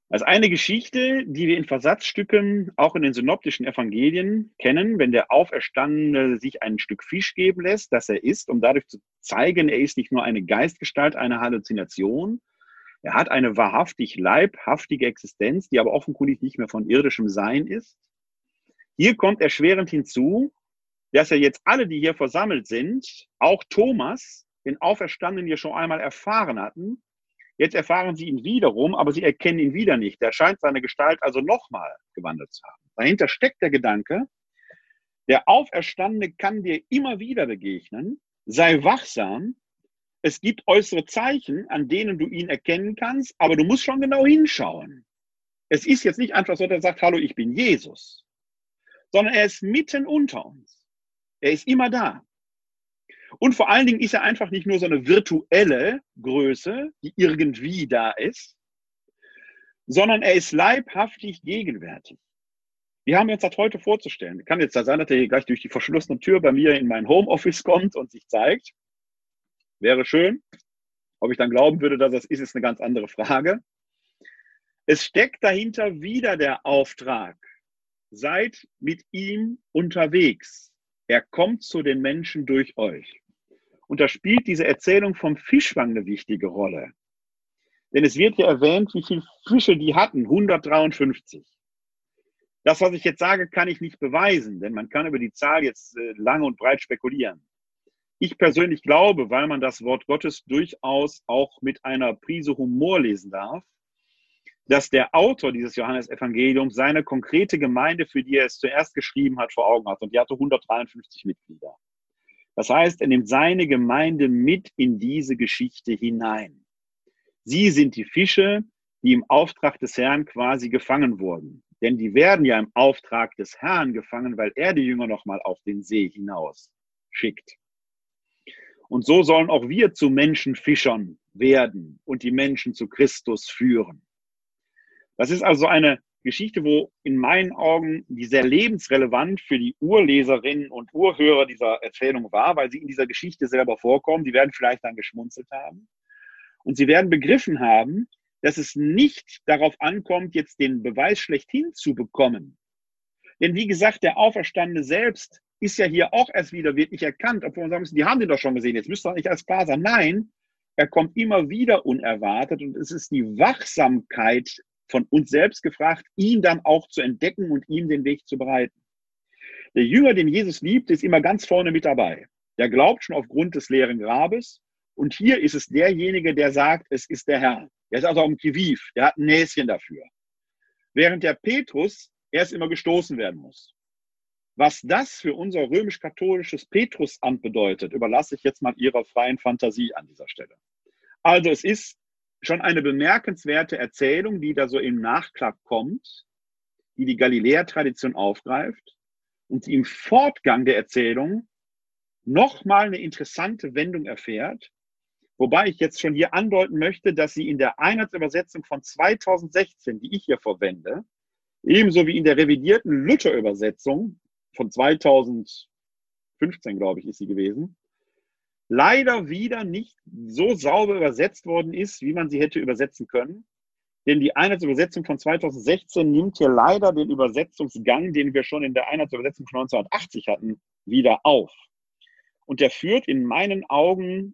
Als eine Geschichte, die wir in Versatzstücken auch in den synoptischen Evangelien kennen, wenn der Auferstandene sich ein Stück Fisch geben lässt, das er isst, um dadurch zu zeigen, er ist nicht nur eine Geistgestalt, eine Halluzination, er hat eine wahrhaftig leibhaftige Existenz, die aber offenkundig nicht mehr von irdischem Sein ist. Hier kommt erschwerend hinzu, dass er jetzt alle, die hier versammelt sind, auch Thomas, den Auferstandenen ja schon einmal erfahren hatten. Jetzt erfahren sie ihn wiederum, aber sie erkennen ihn wieder nicht. Er scheint seine Gestalt also nochmal gewandelt zu haben. Dahinter steckt der Gedanke, der Auferstandene kann dir immer wieder begegnen. Sei wachsam, es gibt äußere Zeichen, an denen du ihn erkennen kannst, aber du musst schon genau hinschauen. Es ist jetzt nicht einfach so, dass er sagt, hallo, ich bin Jesus, sondern er ist mitten unter uns. Er ist immer da. Und vor allen Dingen ist er einfach nicht nur so eine virtuelle Größe, die irgendwie da ist, sondern er ist leibhaftig gegenwärtig. Wir haben uns das heute vorzustellen. Kann jetzt da sein, dass er hier gleich durch die verschlossene Tür bei mir in mein Homeoffice kommt und sich zeigt. Wäre schön. Ob ich dann glauben würde, dass das ist, ist eine ganz andere Frage. Es steckt dahinter wieder der Auftrag. Seid mit ihm unterwegs. Er kommt zu den Menschen durch euch. Und da spielt diese Erzählung vom Fischfang eine wichtige Rolle. Denn es wird ja erwähnt, wie viele Fische die hatten. 153. Das, was ich jetzt sage, kann ich nicht beweisen, denn man kann über die Zahl jetzt äh, lange und breit spekulieren. Ich persönlich glaube, weil man das Wort Gottes durchaus auch mit einer Prise Humor lesen darf, dass der Autor dieses Johannesevangeliums seine konkrete Gemeinde, für die er es zuerst geschrieben hat, vor Augen hat. Und die hatte 153 Mitglieder. Das heißt, er nimmt seine Gemeinde mit in diese Geschichte hinein. Sie sind die Fische, die im Auftrag des Herrn quasi gefangen wurden. Denn die werden ja im Auftrag des Herrn gefangen, weil er die Jünger nochmal auf den See hinaus schickt. Und so sollen auch wir zu Menschenfischern werden und die Menschen zu Christus führen. Das ist also eine Geschichte, wo in meinen Augen die sehr lebensrelevant für die Urleserinnen und Urhörer dieser Erzählung war, weil sie in dieser Geschichte selber vorkommen. Die werden vielleicht dann geschmunzelt haben. Und sie werden begriffen haben, dass es nicht darauf ankommt, jetzt den Beweis schlechthin zu bekommen. Denn wie gesagt, der Auferstandene selbst ist ja hier auch erst wieder wirklich erkannt, obwohl man sagen müssen, die haben den doch schon gesehen, jetzt müsste doch nicht alles klar sein. Nein, er kommt immer wieder unerwartet und es ist die Wachsamkeit von uns selbst gefragt, ihn dann auch zu entdecken und ihm den Weg zu bereiten. Der Jünger, den Jesus liebt, ist immer ganz vorne mit dabei. Der glaubt schon aufgrund des leeren Grabes. Und hier ist es derjenige, der sagt, es ist der Herr. Er ist also am Kiviv. Der hat ein Näschen dafür. Während der Petrus erst immer gestoßen werden muss. Was das für unser römisch-katholisches Petrusamt bedeutet, überlasse ich jetzt mal Ihrer freien Fantasie an dieser Stelle. Also es ist schon eine bemerkenswerte Erzählung, die da so im Nachklapp kommt, die die Galiläa-Tradition aufgreift und die im Fortgang der Erzählung nochmal eine interessante Wendung erfährt, wobei ich jetzt schon hier andeuten möchte, dass sie in der Einheitsübersetzung von 2016, die ich hier verwende, ebenso wie in der revidierten Luther-Übersetzung von 2015, glaube ich, ist sie gewesen, leider wieder nicht so sauber übersetzt worden ist, wie man sie hätte übersetzen können. Denn die Einheitsübersetzung von 2016 nimmt hier leider den Übersetzungsgang, den wir schon in der Einheitsübersetzung von 1980 hatten, wieder auf. Und der führt in meinen Augen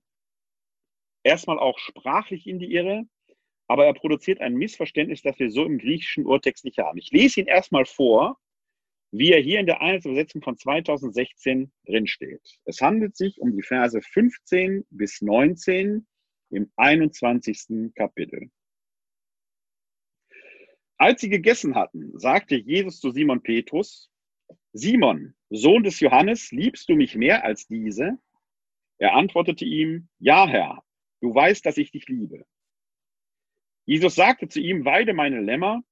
erstmal auch sprachlich in die Irre, aber er produziert ein Missverständnis, das wir so im griechischen Urtext nicht haben. Ich lese ihn erstmal vor wie er hier in der Einheitsübersetzung von 2016 drinsteht. Es handelt sich um die Verse 15 bis 19 im 21. Kapitel. Als sie gegessen hatten, sagte Jesus zu Simon Petrus, Simon, Sohn des Johannes, liebst du mich mehr als diese? Er antwortete ihm, Ja, Herr, du weißt, dass ich dich liebe. Jesus sagte zu ihm, Weide meine Lämmer.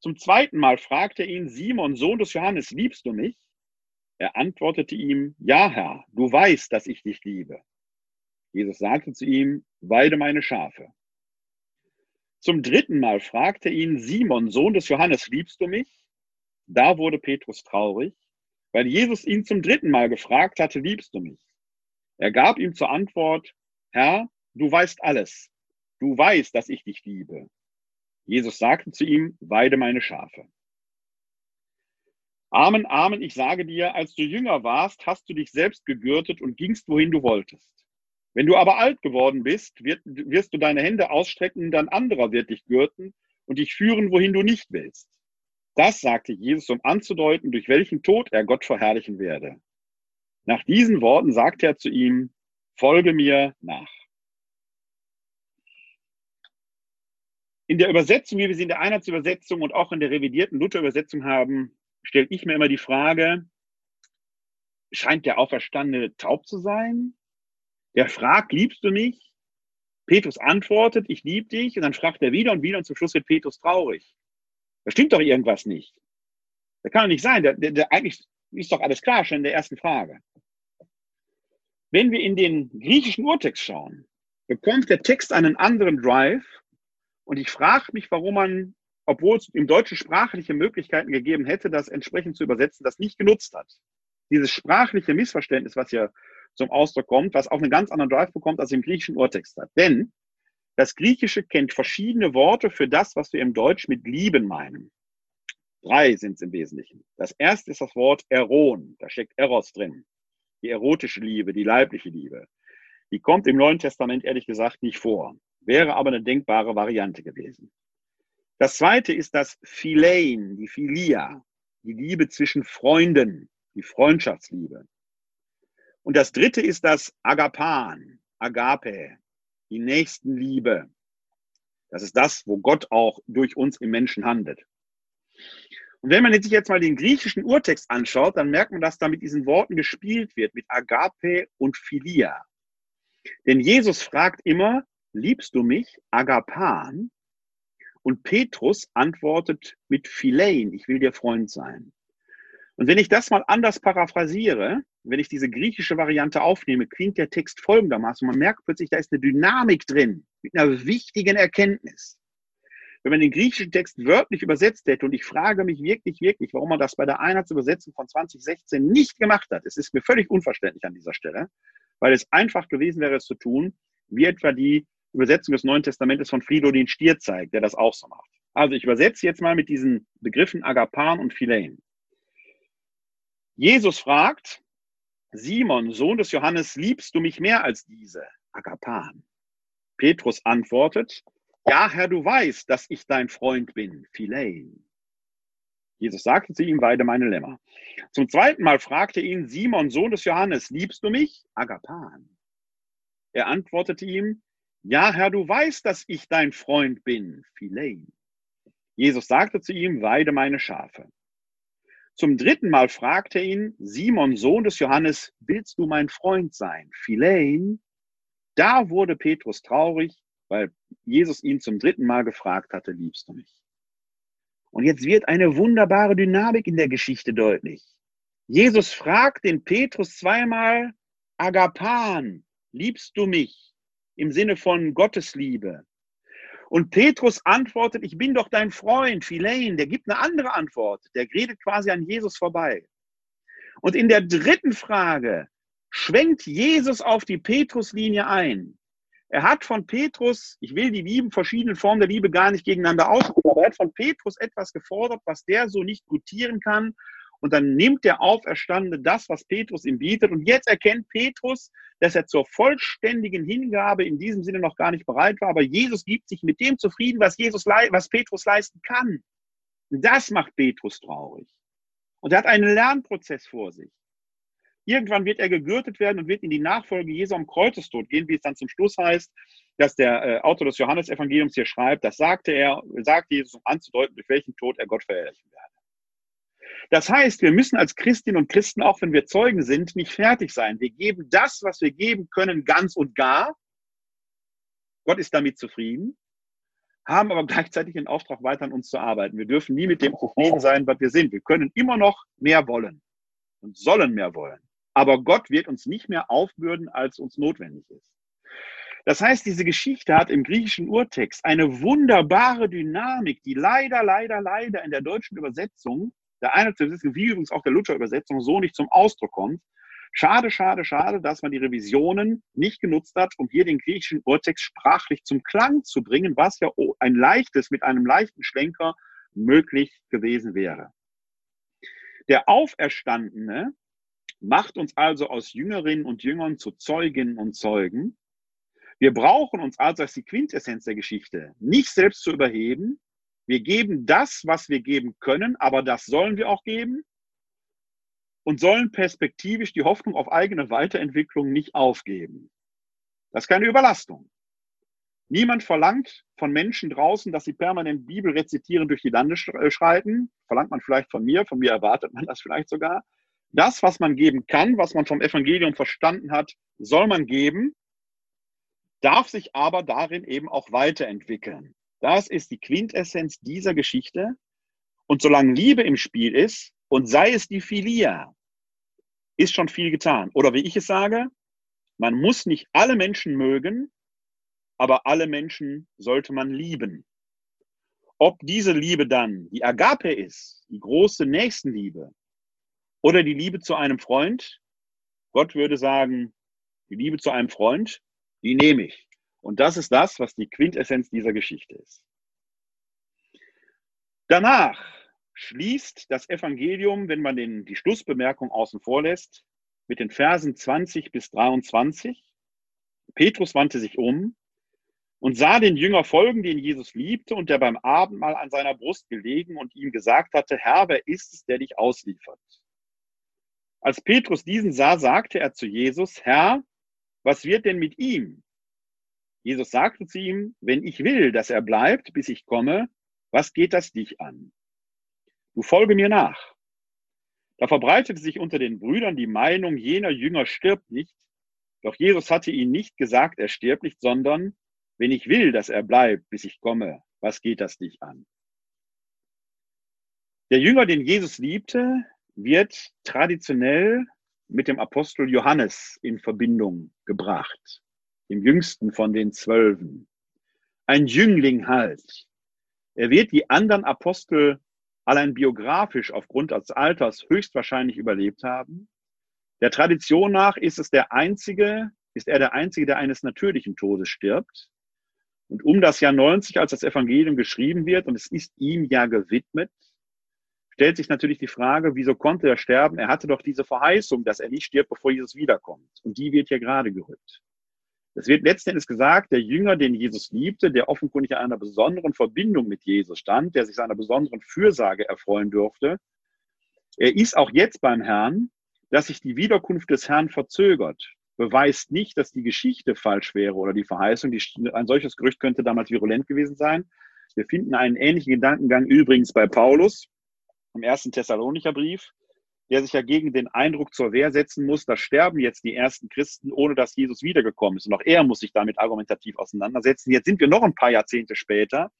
Zum zweiten Mal fragte ihn, Simon, Sohn des Johannes, liebst du mich? Er antwortete ihm, ja, Herr, du weißt, dass ich dich liebe. Jesus sagte zu ihm, weide meine Schafe. Zum dritten Mal fragte ihn, Simon, Sohn des Johannes, liebst du mich? Da wurde Petrus traurig, weil Jesus ihn zum dritten Mal gefragt hatte, liebst du mich? Er gab ihm zur Antwort, Herr, du weißt alles. Du weißt, dass ich dich liebe. Jesus sagte zu ihm, weide meine Schafe. Amen, Amen, ich sage dir, als du jünger warst, hast du dich selbst gegürtet und gingst, wohin du wolltest. Wenn du aber alt geworden bist, wirst du deine Hände ausstrecken, dann anderer wird dich gürten und dich führen, wohin du nicht willst. Das sagte Jesus, um anzudeuten, durch welchen Tod er Gott verherrlichen werde. Nach diesen Worten sagte er zu ihm, folge mir nach. In der Übersetzung, wie wir sie in der Einheitsübersetzung und auch in der revidierten Luther-Übersetzung haben, stelle ich mir immer die Frage, scheint der Auferstandene taub zu sein? Der fragt, liebst du mich? Petrus antwortet, ich liebe dich. Und dann fragt er wieder und wieder und zum Schluss wird Petrus traurig. Da stimmt doch irgendwas nicht. Das kann doch nicht sein. Der, der, der, eigentlich ist doch alles klar schon in der ersten Frage. Wenn wir in den griechischen Urtext schauen, bekommt der Text einen anderen Drive und ich frage mich, warum man, obwohl es im Deutschen sprachliche Möglichkeiten gegeben hätte, das entsprechend zu übersetzen, das nicht genutzt hat. Dieses sprachliche Missverständnis, was hier zum Ausdruck kommt, was auch einen ganz anderen Drive bekommt, als im griechischen Urtext hat. Denn das Griechische kennt verschiedene Worte für das, was wir im Deutsch mit lieben meinen. Drei sind es im Wesentlichen. Das erste ist das Wort Eron. Da steckt Eros drin. Die erotische Liebe, die leibliche Liebe. Die kommt im Neuen Testament ehrlich gesagt nicht vor. Wäre aber eine denkbare Variante gewesen. Das zweite ist das Philein, die Philia, die Liebe zwischen Freunden, die Freundschaftsliebe. Und das dritte ist das Agapan, Agape, die Nächstenliebe. Das ist das, wo Gott auch durch uns im Menschen handelt. Und wenn man sich jetzt mal den griechischen Urtext anschaut, dann merkt man, dass da mit diesen Worten gespielt wird, mit Agape und Philia. Denn Jesus fragt immer, liebst du mich, Agapan? Und Petrus antwortet mit Philein, ich will dir Freund sein. Und wenn ich das mal anders paraphrasiere, wenn ich diese griechische Variante aufnehme, klingt der Text folgendermaßen. Man merkt plötzlich, da ist eine Dynamik drin, mit einer wichtigen Erkenntnis. Wenn man den griechischen Text wörtlich übersetzt hätte, und ich frage mich wirklich, wirklich, warum man das bei der Einheitsübersetzung von 2016 nicht gemacht hat, es ist mir völlig unverständlich an dieser Stelle, weil es einfach gewesen wäre, es zu tun, wie etwa die Übersetzung des Neuen Testamentes von Fridolin Stier zeigt, der das auch so macht. Also ich übersetze jetzt mal mit diesen Begriffen Agapan und Philein. Jesus fragt, Simon, Sohn des Johannes, liebst du mich mehr als diese? Agapan. Petrus antwortet, ja, Herr, du weißt, dass ich dein Freund bin, Philein. Jesus sagte zu ihm, weide meine Lämmer. Zum zweiten Mal fragte ihn Simon, Sohn des Johannes, liebst du mich? Agapan. Er antwortete ihm, ja, Herr, du weißt, dass ich dein Freund bin, Philein. Jesus sagte zu ihm, weide meine Schafe. Zum dritten Mal fragte ihn, Simon, Sohn des Johannes, willst du mein Freund sein? Philein. Da wurde Petrus traurig, weil Jesus ihn zum dritten Mal gefragt hatte, liebst du mich? Und jetzt wird eine wunderbare Dynamik in der Geschichte deutlich. Jesus fragt den Petrus zweimal, Agapan, liebst du mich? Im Sinne von Gottesliebe. Und Petrus antwortet, ich bin doch dein Freund, Philein. Der gibt eine andere Antwort. Der redet quasi an Jesus vorbei. Und in der dritten Frage schwenkt Jesus auf die Petruslinie ein. Er hat von Petrus, ich will die lieben verschiedenen Formen der Liebe gar nicht gegeneinander ausrufen, aber er hat von Petrus etwas gefordert, was der so nicht gutieren kann. Und dann nimmt der Auferstandene das, was Petrus ihm bietet. Und jetzt erkennt Petrus, dass er zur vollständigen Hingabe in diesem Sinne noch gar nicht bereit war. Aber Jesus gibt sich mit dem zufrieden, was, Jesus, was Petrus leisten kann. Und das macht Petrus traurig. Und er hat einen Lernprozess vor sich. Irgendwann wird er gegürtet werden und wird in die Nachfolge Jesu am Kreuzestod gehen, wie es dann zum Schluss heißt, dass der äh, Autor des Johannesevangeliums hier schreibt, das sagte er, sagt Jesus, um anzudeuten, durch welchen Tod er Gott verherrlichen werde. Das heißt, wir müssen als Christinnen und Christen, auch wenn wir Zeugen sind, nicht fertig sein. Wir geben das, was wir geben können, ganz und gar. Gott ist damit zufrieden, haben aber gleichzeitig den Auftrag, weiter an uns zu arbeiten. Wir dürfen nie mit dem zufrieden sein, was wir sind. Wir können immer noch mehr wollen und sollen mehr wollen. Aber Gott wird uns nicht mehr aufbürden, als uns notwendig ist. Das heißt, diese Geschichte hat im griechischen Urtext eine wunderbare Dynamik, die leider, leider, leider in der deutschen Übersetzung, der Einheitsübersetzung, wie übrigens auch der Luther-Übersetzung, so nicht zum Ausdruck kommt. Schade, schade, schade, dass man die Revisionen nicht genutzt hat, um hier den griechischen Urtext sprachlich zum Klang zu bringen, was ja ein leichtes, mit einem leichten Schlenker möglich gewesen wäre. Der Auferstandene macht uns also aus Jüngerinnen und Jüngern zu Zeuginnen und Zeugen. Wir brauchen uns also als die Quintessenz der Geschichte nicht selbst zu überheben. Wir geben das, was wir geben können, aber das sollen wir auch geben und sollen perspektivisch die Hoffnung auf eigene Weiterentwicklung nicht aufgeben. Das ist keine Überlastung. Niemand verlangt von Menschen draußen, dass sie permanent Bibel rezitieren durch die Lande äh, schreiten. Verlangt man vielleicht von mir, von mir erwartet man das vielleicht sogar. Das, was man geben kann, was man vom Evangelium verstanden hat, soll man geben, darf sich aber darin eben auch weiterentwickeln. Das ist die Quintessenz dieser Geschichte. Und solange Liebe im Spiel ist, und sei es die Philia, ist schon viel getan. Oder wie ich es sage, man muss nicht alle Menschen mögen, aber alle Menschen sollte man lieben. Ob diese Liebe dann die Agape ist, die große Nächstenliebe, oder die Liebe zu einem Freund. Gott würde sagen, die Liebe zu einem Freund, die nehme ich. Und das ist das, was die Quintessenz dieser Geschichte ist. Danach schließt das Evangelium, wenn man den, die Schlussbemerkung außen vor lässt, mit den Versen 20 bis 23. Petrus wandte sich um und sah den Jünger folgen, den Jesus liebte und der beim Abendmahl an seiner Brust gelegen und ihm gesagt hatte, Herr, wer ist es, der dich ausliefert? Als Petrus diesen sah, sagte er zu Jesus, Herr, was wird denn mit ihm? Jesus sagte zu ihm, wenn ich will, dass er bleibt, bis ich komme, was geht das dich an? Du folge mir nach. Da verbreitete sich unter den Brüdern die Meinung, jener Jünger stirbt nicht. Doch Jesus hatte ihnen nicht gesagt, er stirbt nicht, sondern wenn ich will, dass er bleibt, bis ich komme, was geht das dich an? Der Jünger, den Jesus liebte, wird traditionell mit dem Apostel Johannes in Verbindung gebracht, dem jüngsten von den Zwölfen. Ein Jüngling halt. Er wird die anderen Apostel allein biografisch aufgrund des Alters höchstwahrscheinlich überlebt haben. Der Tradition nach ist es der einzige, ist er der einzige, der eines natürlichen Todes stirbt. Und um das Jahr 90, als das Evangelium geschrieben wird, und es ist ihm ja gewidmet, stellt sich natürlich die Frage, wieso konnte er sterben? Er hatte doch diese Verheißung, dass er nicht stirbt, bevor Jesus wiederkommt. Und die wird hier gerade gerückt. Es wird letzten Endes gesagt, der Jünger, den Jesus liebte, der offenkundig in einer besonderen Verbindung mit Jesus stand, der sich seiner besonderen Fürsage erfreuen durfte, er ist auch jetzt beim Herrn, dass sich die Wiederkunft des Herrn verzögert, beweist nicht, dass die Geschichte falsch wäre oder die Verheißung. Die, ein solches Gerücht könnte damals virulent gewesen sein. Wir finden einen ähnlichen Gedankengang übrigens bei Paulus im ersten Thessalonicher Brief, der sich ja gegen den Eindruck zur Wehr setzen muss, da sterben jetzt die ersten Christen, ohne dass Jesus wiedergekommen ist. Und auch er muss sich damit argumentativ auseinandersetzen. Jetzt sind wir noch ein paar Jahrzehnte später.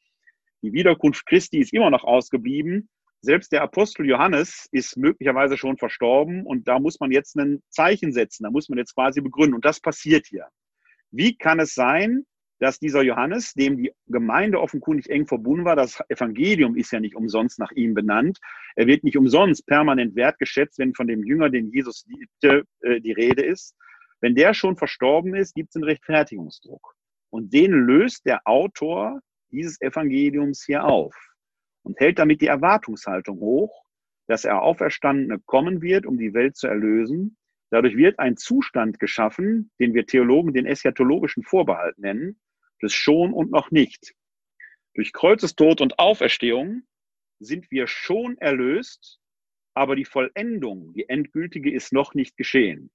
Die Wiederkunft Christi ist immer noch ausgeblieben. Selbst der Apostel Johannes ist möglicherweise schon verstorben und da muss man jetzt ein Zeichen setzen, da muss man jetzt quasi begründen. Und das passiert hier. Wie kann es sein, dass dieser Johannes, dem die Gemeinde offenkundig eng verbunden war, das Evangelium ist ja nicht umsonst nach ihm benannt. Er wird nicht umsonst permanent wertgeschätzt, wenn von dem Jünger, den Jesus liebte, äh, die Rede ist. Wenn der schon verstorben ist, gibt es einen Rechtfertigungsdruck. Und den löst der Autor dieses Evangeliums hier auf und hält damit die Erwartungshaltung hoch, dass er Auferstandene kommen wird, um die Welt zu erlösen. Dadurch wird ein Zustand geschaffen, den wir Theologen den eschatologischen Vorbehalt nennen, des Schon und noch nicht. Durch Kreuzestod und Auferstehung sind wir schon erlöst, aber die Vollendung, die endgültige, ist noch nicht geschehen.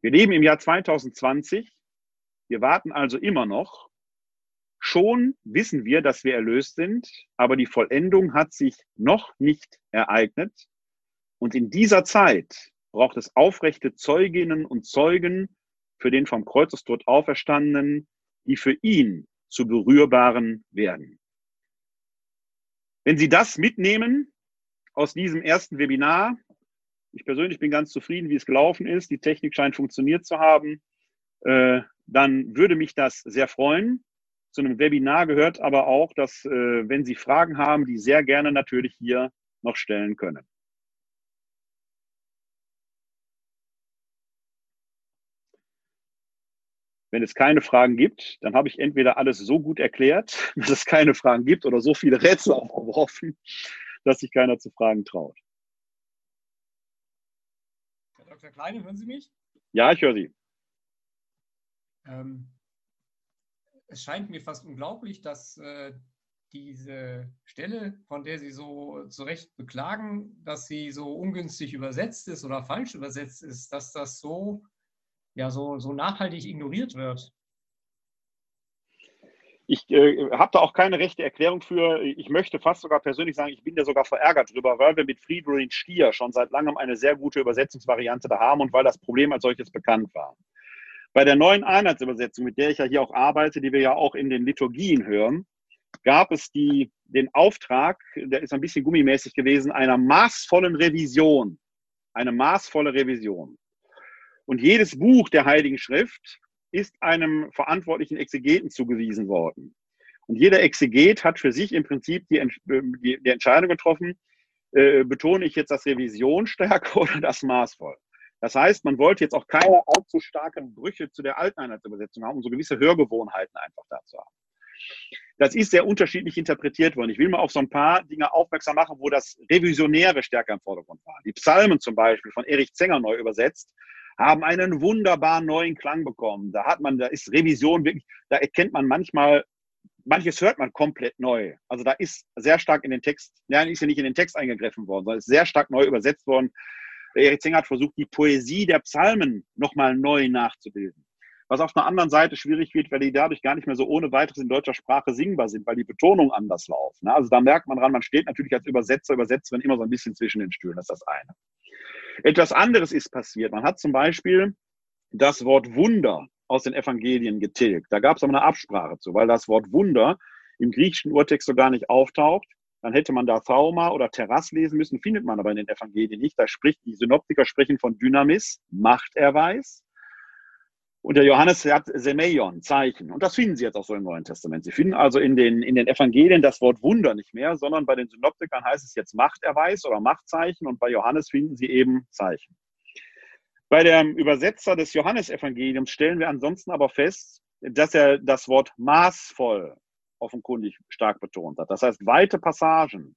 Wir leben im Jahr 2020. Wir warten also immer noch. Schon wissen wir, dass wir erlöst sind, aber die Vollendung hat sich noch nicht ereignet. Und in dieser Zeit braucht es aufrechte Zeuginnen und Zeugen für den vom Kreuzestod Auferstandenen, die für ihn zu berührbaren werden. Wenn Sie das mitnehmen aus diesem ersten Webinar, ich persönlich bin ganz zufrieden, wie es gelaufen ist, die Technik scheint funktioniert zu haben, äh, dann würde mich das sehr freuen. Zu einem Webinar gehört aber auch, dass, äh, wenn Sie Fragen haben, die sehr gerne natürlich hier noch stellen können. Wenn es keine Fragen gibt, dann habe ich entweder alles so gut erklärt, dass es keine Fragen gibt oder so viele Rätsel aufgeworfen, dass sich keiner zu fragen traut. Herr Dr. Kleine, hören Sie mich? Ja, ich höre Sie. Ähm, es scheint mir fast unglaublich, dass äh, diese Stelle, von der Sie so zu Recht beklagen, dass sie so ungünstig übersetzt ist oder falsch übersetzt ist, dass das so ja so, so nachhaltig ignoriert wird. Ich äh, habe da auch keine rechte Erklärung für. Ich möchte fast sogar persönlich sagen, ich bin da sogar verärgert drüber, weil wir mit Friedrich Stier schon seit langem eine sehr gute Übersetzungsvariante da haben und weil das Problem als solches bekannt war. Bei der neuen Einheitsübersetzung, mit der ich ja hier auch arbeite, die wir ja auch in den Liturgien hören, gab es die, den Auftrag, der ist ein bisschen gummimäßig gewesen, einer maßvollen Revision. Eine maßvolle Revision. Und jedes Buch der Heiligen Schrift ist einem verantwortlichen Exegeten zugewiesen worden. Und jeder Exeget hat für sich im Prinzip die, die, die Entscheidung getroffen, äh, betone ich jetzt das Revisionsstärke oder das maßvoll. Das heißt, man wollte jetzt auch keine allzu starken Brüche zu der alten Einheitsübersetzung haben, um so gewisse Hörgewohnheiten einfach da zu haben. Das ist sehr unterschiedlich interpretiert worden. Ich will mal auf so ein paar Dinge aufmerksam machen, wo das Revisionäre stärker im Vordergrund war. Die Psalmen zum Beispiel von Erich Zenger neu übersetzt haben einen wunderbaren neuen Klang bekommen. Da hat man, da ist Revision wirklich, da erkennt man manchmal, manches hört man komplett neu. Also da ist sehr stark in den Text, nein, ist ja nicht in den Text eingegriffen worden, sondern ist sehr stark neu übersetzt worden. Erich Zenger hat versucht, die Poesie der Psalmen nochmal neu nachzubilden. Was auf einer anderen Seite schwierig wird, weil die dadurch gar nicht mehr so ohne weiteres in deutscher Sprache singbar sind, weil die Betonung anders laufen. Also da merkt man dran, man steht natürlich als Übersetzer, Übersetzerin immer so ein bisschen zwischen den Stühlen. Das ist das eine. Etwas anderes ist passiert. Man hat zum Beispiel das Wort Wunder aus den Evangelien getilgt. Da gab es aber eine Absprache zu, weil das Wort Wunder im griechischen Urtext so gar nicht auftaucht. dann hätte man da Trauma oder Terras lesen müssen, findet man aber in den Evangelien nicht. Da spricht, die Synoptiker sprechen von Dynamis, Machterweis. Und der Johannes hat Semeion, Zeichen. Und das finden Sie jetzt auch so im Neuen Testament. Sie finden also in den, in den Evangelien das Wort Wunder nicht mehr, sondern bei den Synoptikern heißt es jetzt Machterweis oder Machtzeichen und bei Johannes finden Sie eben Zeichen. Bei dem Übersetzer des Johannesevangeliums stellen wir ansonsten aber fest, dass er das Wort maßvoll offenkundig stark betont hat. Das heißt, weite Passagen,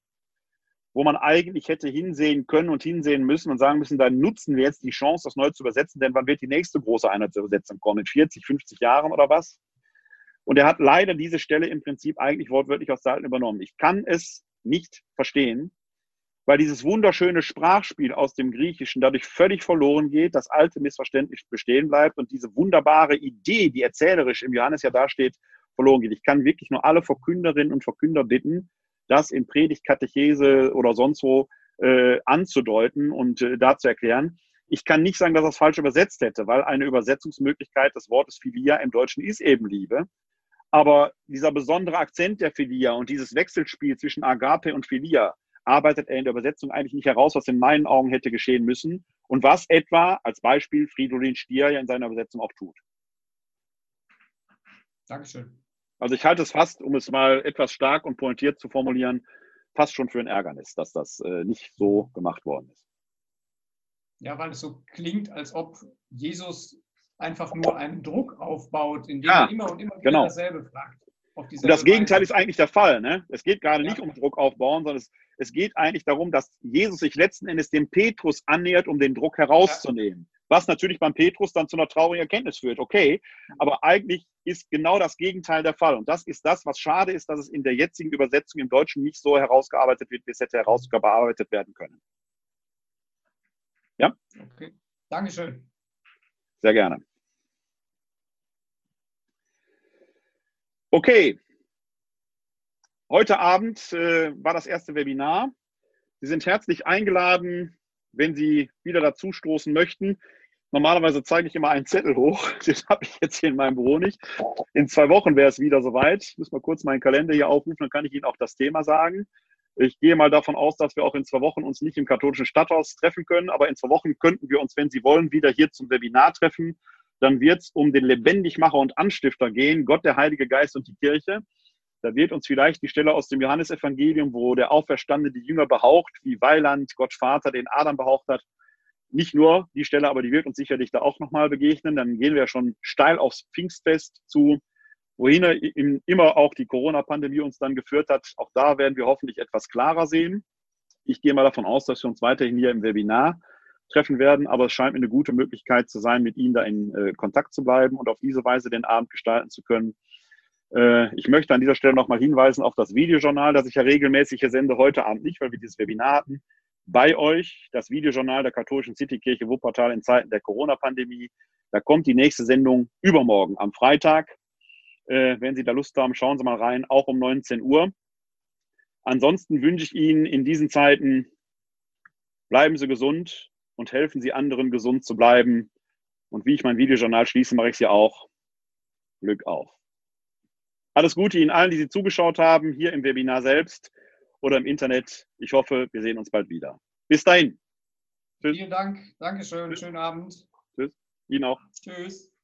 wo man eigentlich hätte hinsehen können und hinsehen müssen und sagen müssen, dann nutzen wir jetzt die Chance, das neu zu übersetzen, denn wann wird die nächste große Einheitsübersetzung kommen? In 40, 50 Jahren oder was? Und er hat leider diese Stelle im Prinzip eigentlich wortwörtlich aus Seiten übernommen. Ich kann es nicht verstehen, weil dieses wunderschöne Sprachspiel aus dem Griechischen dadurch völlig verloren geht, das alte missverständlich bestehen bleibt und diese wunderbare Idee, die erzählerisch im Johannes ja dasteht, verloren geht. Ich kann wirklich nur alle Verkünderinnen und Verkünder bitten, das in Predigt, Katechese oder sonst wo äh, anzudeuten und äh, da zu erklären. Ich kann nicht sagen, dass er es falsch übersetzt hätte, weil eine Übersetzungsmöglichkeit des Wortes Philia im Deutschen ist eben Liebe. Aber dieser besondere Akzent der Philia und dieses Wechselspiel zwischen Agape und Philia arbeitet er in der Übersetzung eigentlich nicht heraus, was in meinen Augen hätte geschehen müssen und was etwa als Beispiel Fridolin Stier ja in seiner Übersetzung auch tut. Dankeschön. Also ich halte es fast, um es mal etwas stark und pointiert zu formulieren, fast schon für ein Ärgernis, dass das äh, nicht so gemacht worden ist. Ja, weil es so klingt, als ob Jesus einfach nur einen Druck aufbaut, indem ja, er immer und immer wieder genau. dasselbe fragt. Und das Gegenteil ist eigentlich der Fall. Ne? Es geht gerade ja. nicht um Druck aufbauen, sondern es, es, geht eigentlich darum, dass Jesus sich letzten Endes dem Petrus annähert, um den Druck herauszunehmen. Was natürlich beim Petrus dann zu einer traurigen Erkenntnis führt. Okay, aber eigentlich ist genau das Gegenteil der Fall. Und das ist das, was schade ist, dass es in der jetzigen Übersetzung im Deutschen nicht so herausgearbeitet wird, wie es hätte herausgearbeitet werden können. Ja? Okay. Dankeschön. Sehr gerne. Okay. Heute Abend äh, war das erste Webinar. Sie sind herzlich eingeladen, wenn Sie wieder dazu stoßen möchten. Normalerweise zeige ich immer einen Zettel hoch. Den habe ich jetzt hier in meinem Büro nicht. In zwei Wochen wäre es wieder soweit. Ich muss mal kurz meinen Kalender hier aufrufen, dann kann ich Ihnen auch das Thema sagen. Ich gehe mal davon aus, dass wir auch in zwei Wochen uns nicht im katholischen Stadthaus treffen können, aber in zwei Wochen könnten wir uns, wenn Sie wollen, wieder hier zum Webinar treffen. Dann wird es um den Lebendigmacher und Anstifter gehen, Gott, der Heilige Geist und die Kirche. Da wird uns vielleicht die Stelle aus dem Johannesevangelium, wo der Auferstandene die Jünger behaucht, wie Weiland, Gott Vater, den Adam behaucht hat, nicht nur die Stelle, aber die wird uns sicherlich da auch nochmal begegnen. Dann gehen wir schon steil aufs Pfingstfest zu, wohin immer auch die Corona-Pandemie uns dann geführt hat. Auch da werden wir hoffentlich etwas klarer sehen. Ich gehe mal davon aus, dass wir uns weiterhin hier im Webinar treffen werden, aber es scheint mir eine gute Möglichkeit zu sein, mit Ihnen da in äh, Kontakt zu bleiben und auf diese Weise den Abend gestalten zu können. Äh, ich möchte an dieser Stelle nochmal hinweisen auf das Videojournal, das ich ja regelmäßig hier sende, heute Abend nicht, weil wir dieses Webinar hatten. Bei euch das Videojournal der katholischen Citykirche Wuppertal in Zeiten der Corona-Pandemie. Da kommt die nächste Sendung übermorgen am Freitag. Äh, wenn Sie da Lust haben, schauen Sie mal rein, auch um 19 Uhr. Ansonsten wünsche ich Ihnen in diesen Zeiten, bleiben Sie gesund und helfen Sie anderen, gesund zu bleiben. Und wie ich mein Videojournal schließe, mache ich es ja auch. Glück auf. Alles Gute Ihnen allen, die Sie zugeschaut haben, hier im Webinar selbst oder im Internet. Ich hoffe, wir sehen uns bald wieder. Bis dahin. Tschüss. Vielen Dank. Dankeschön. Tschüss. Schönen Abend. Tschüss. Ihnen auch. Tschüss.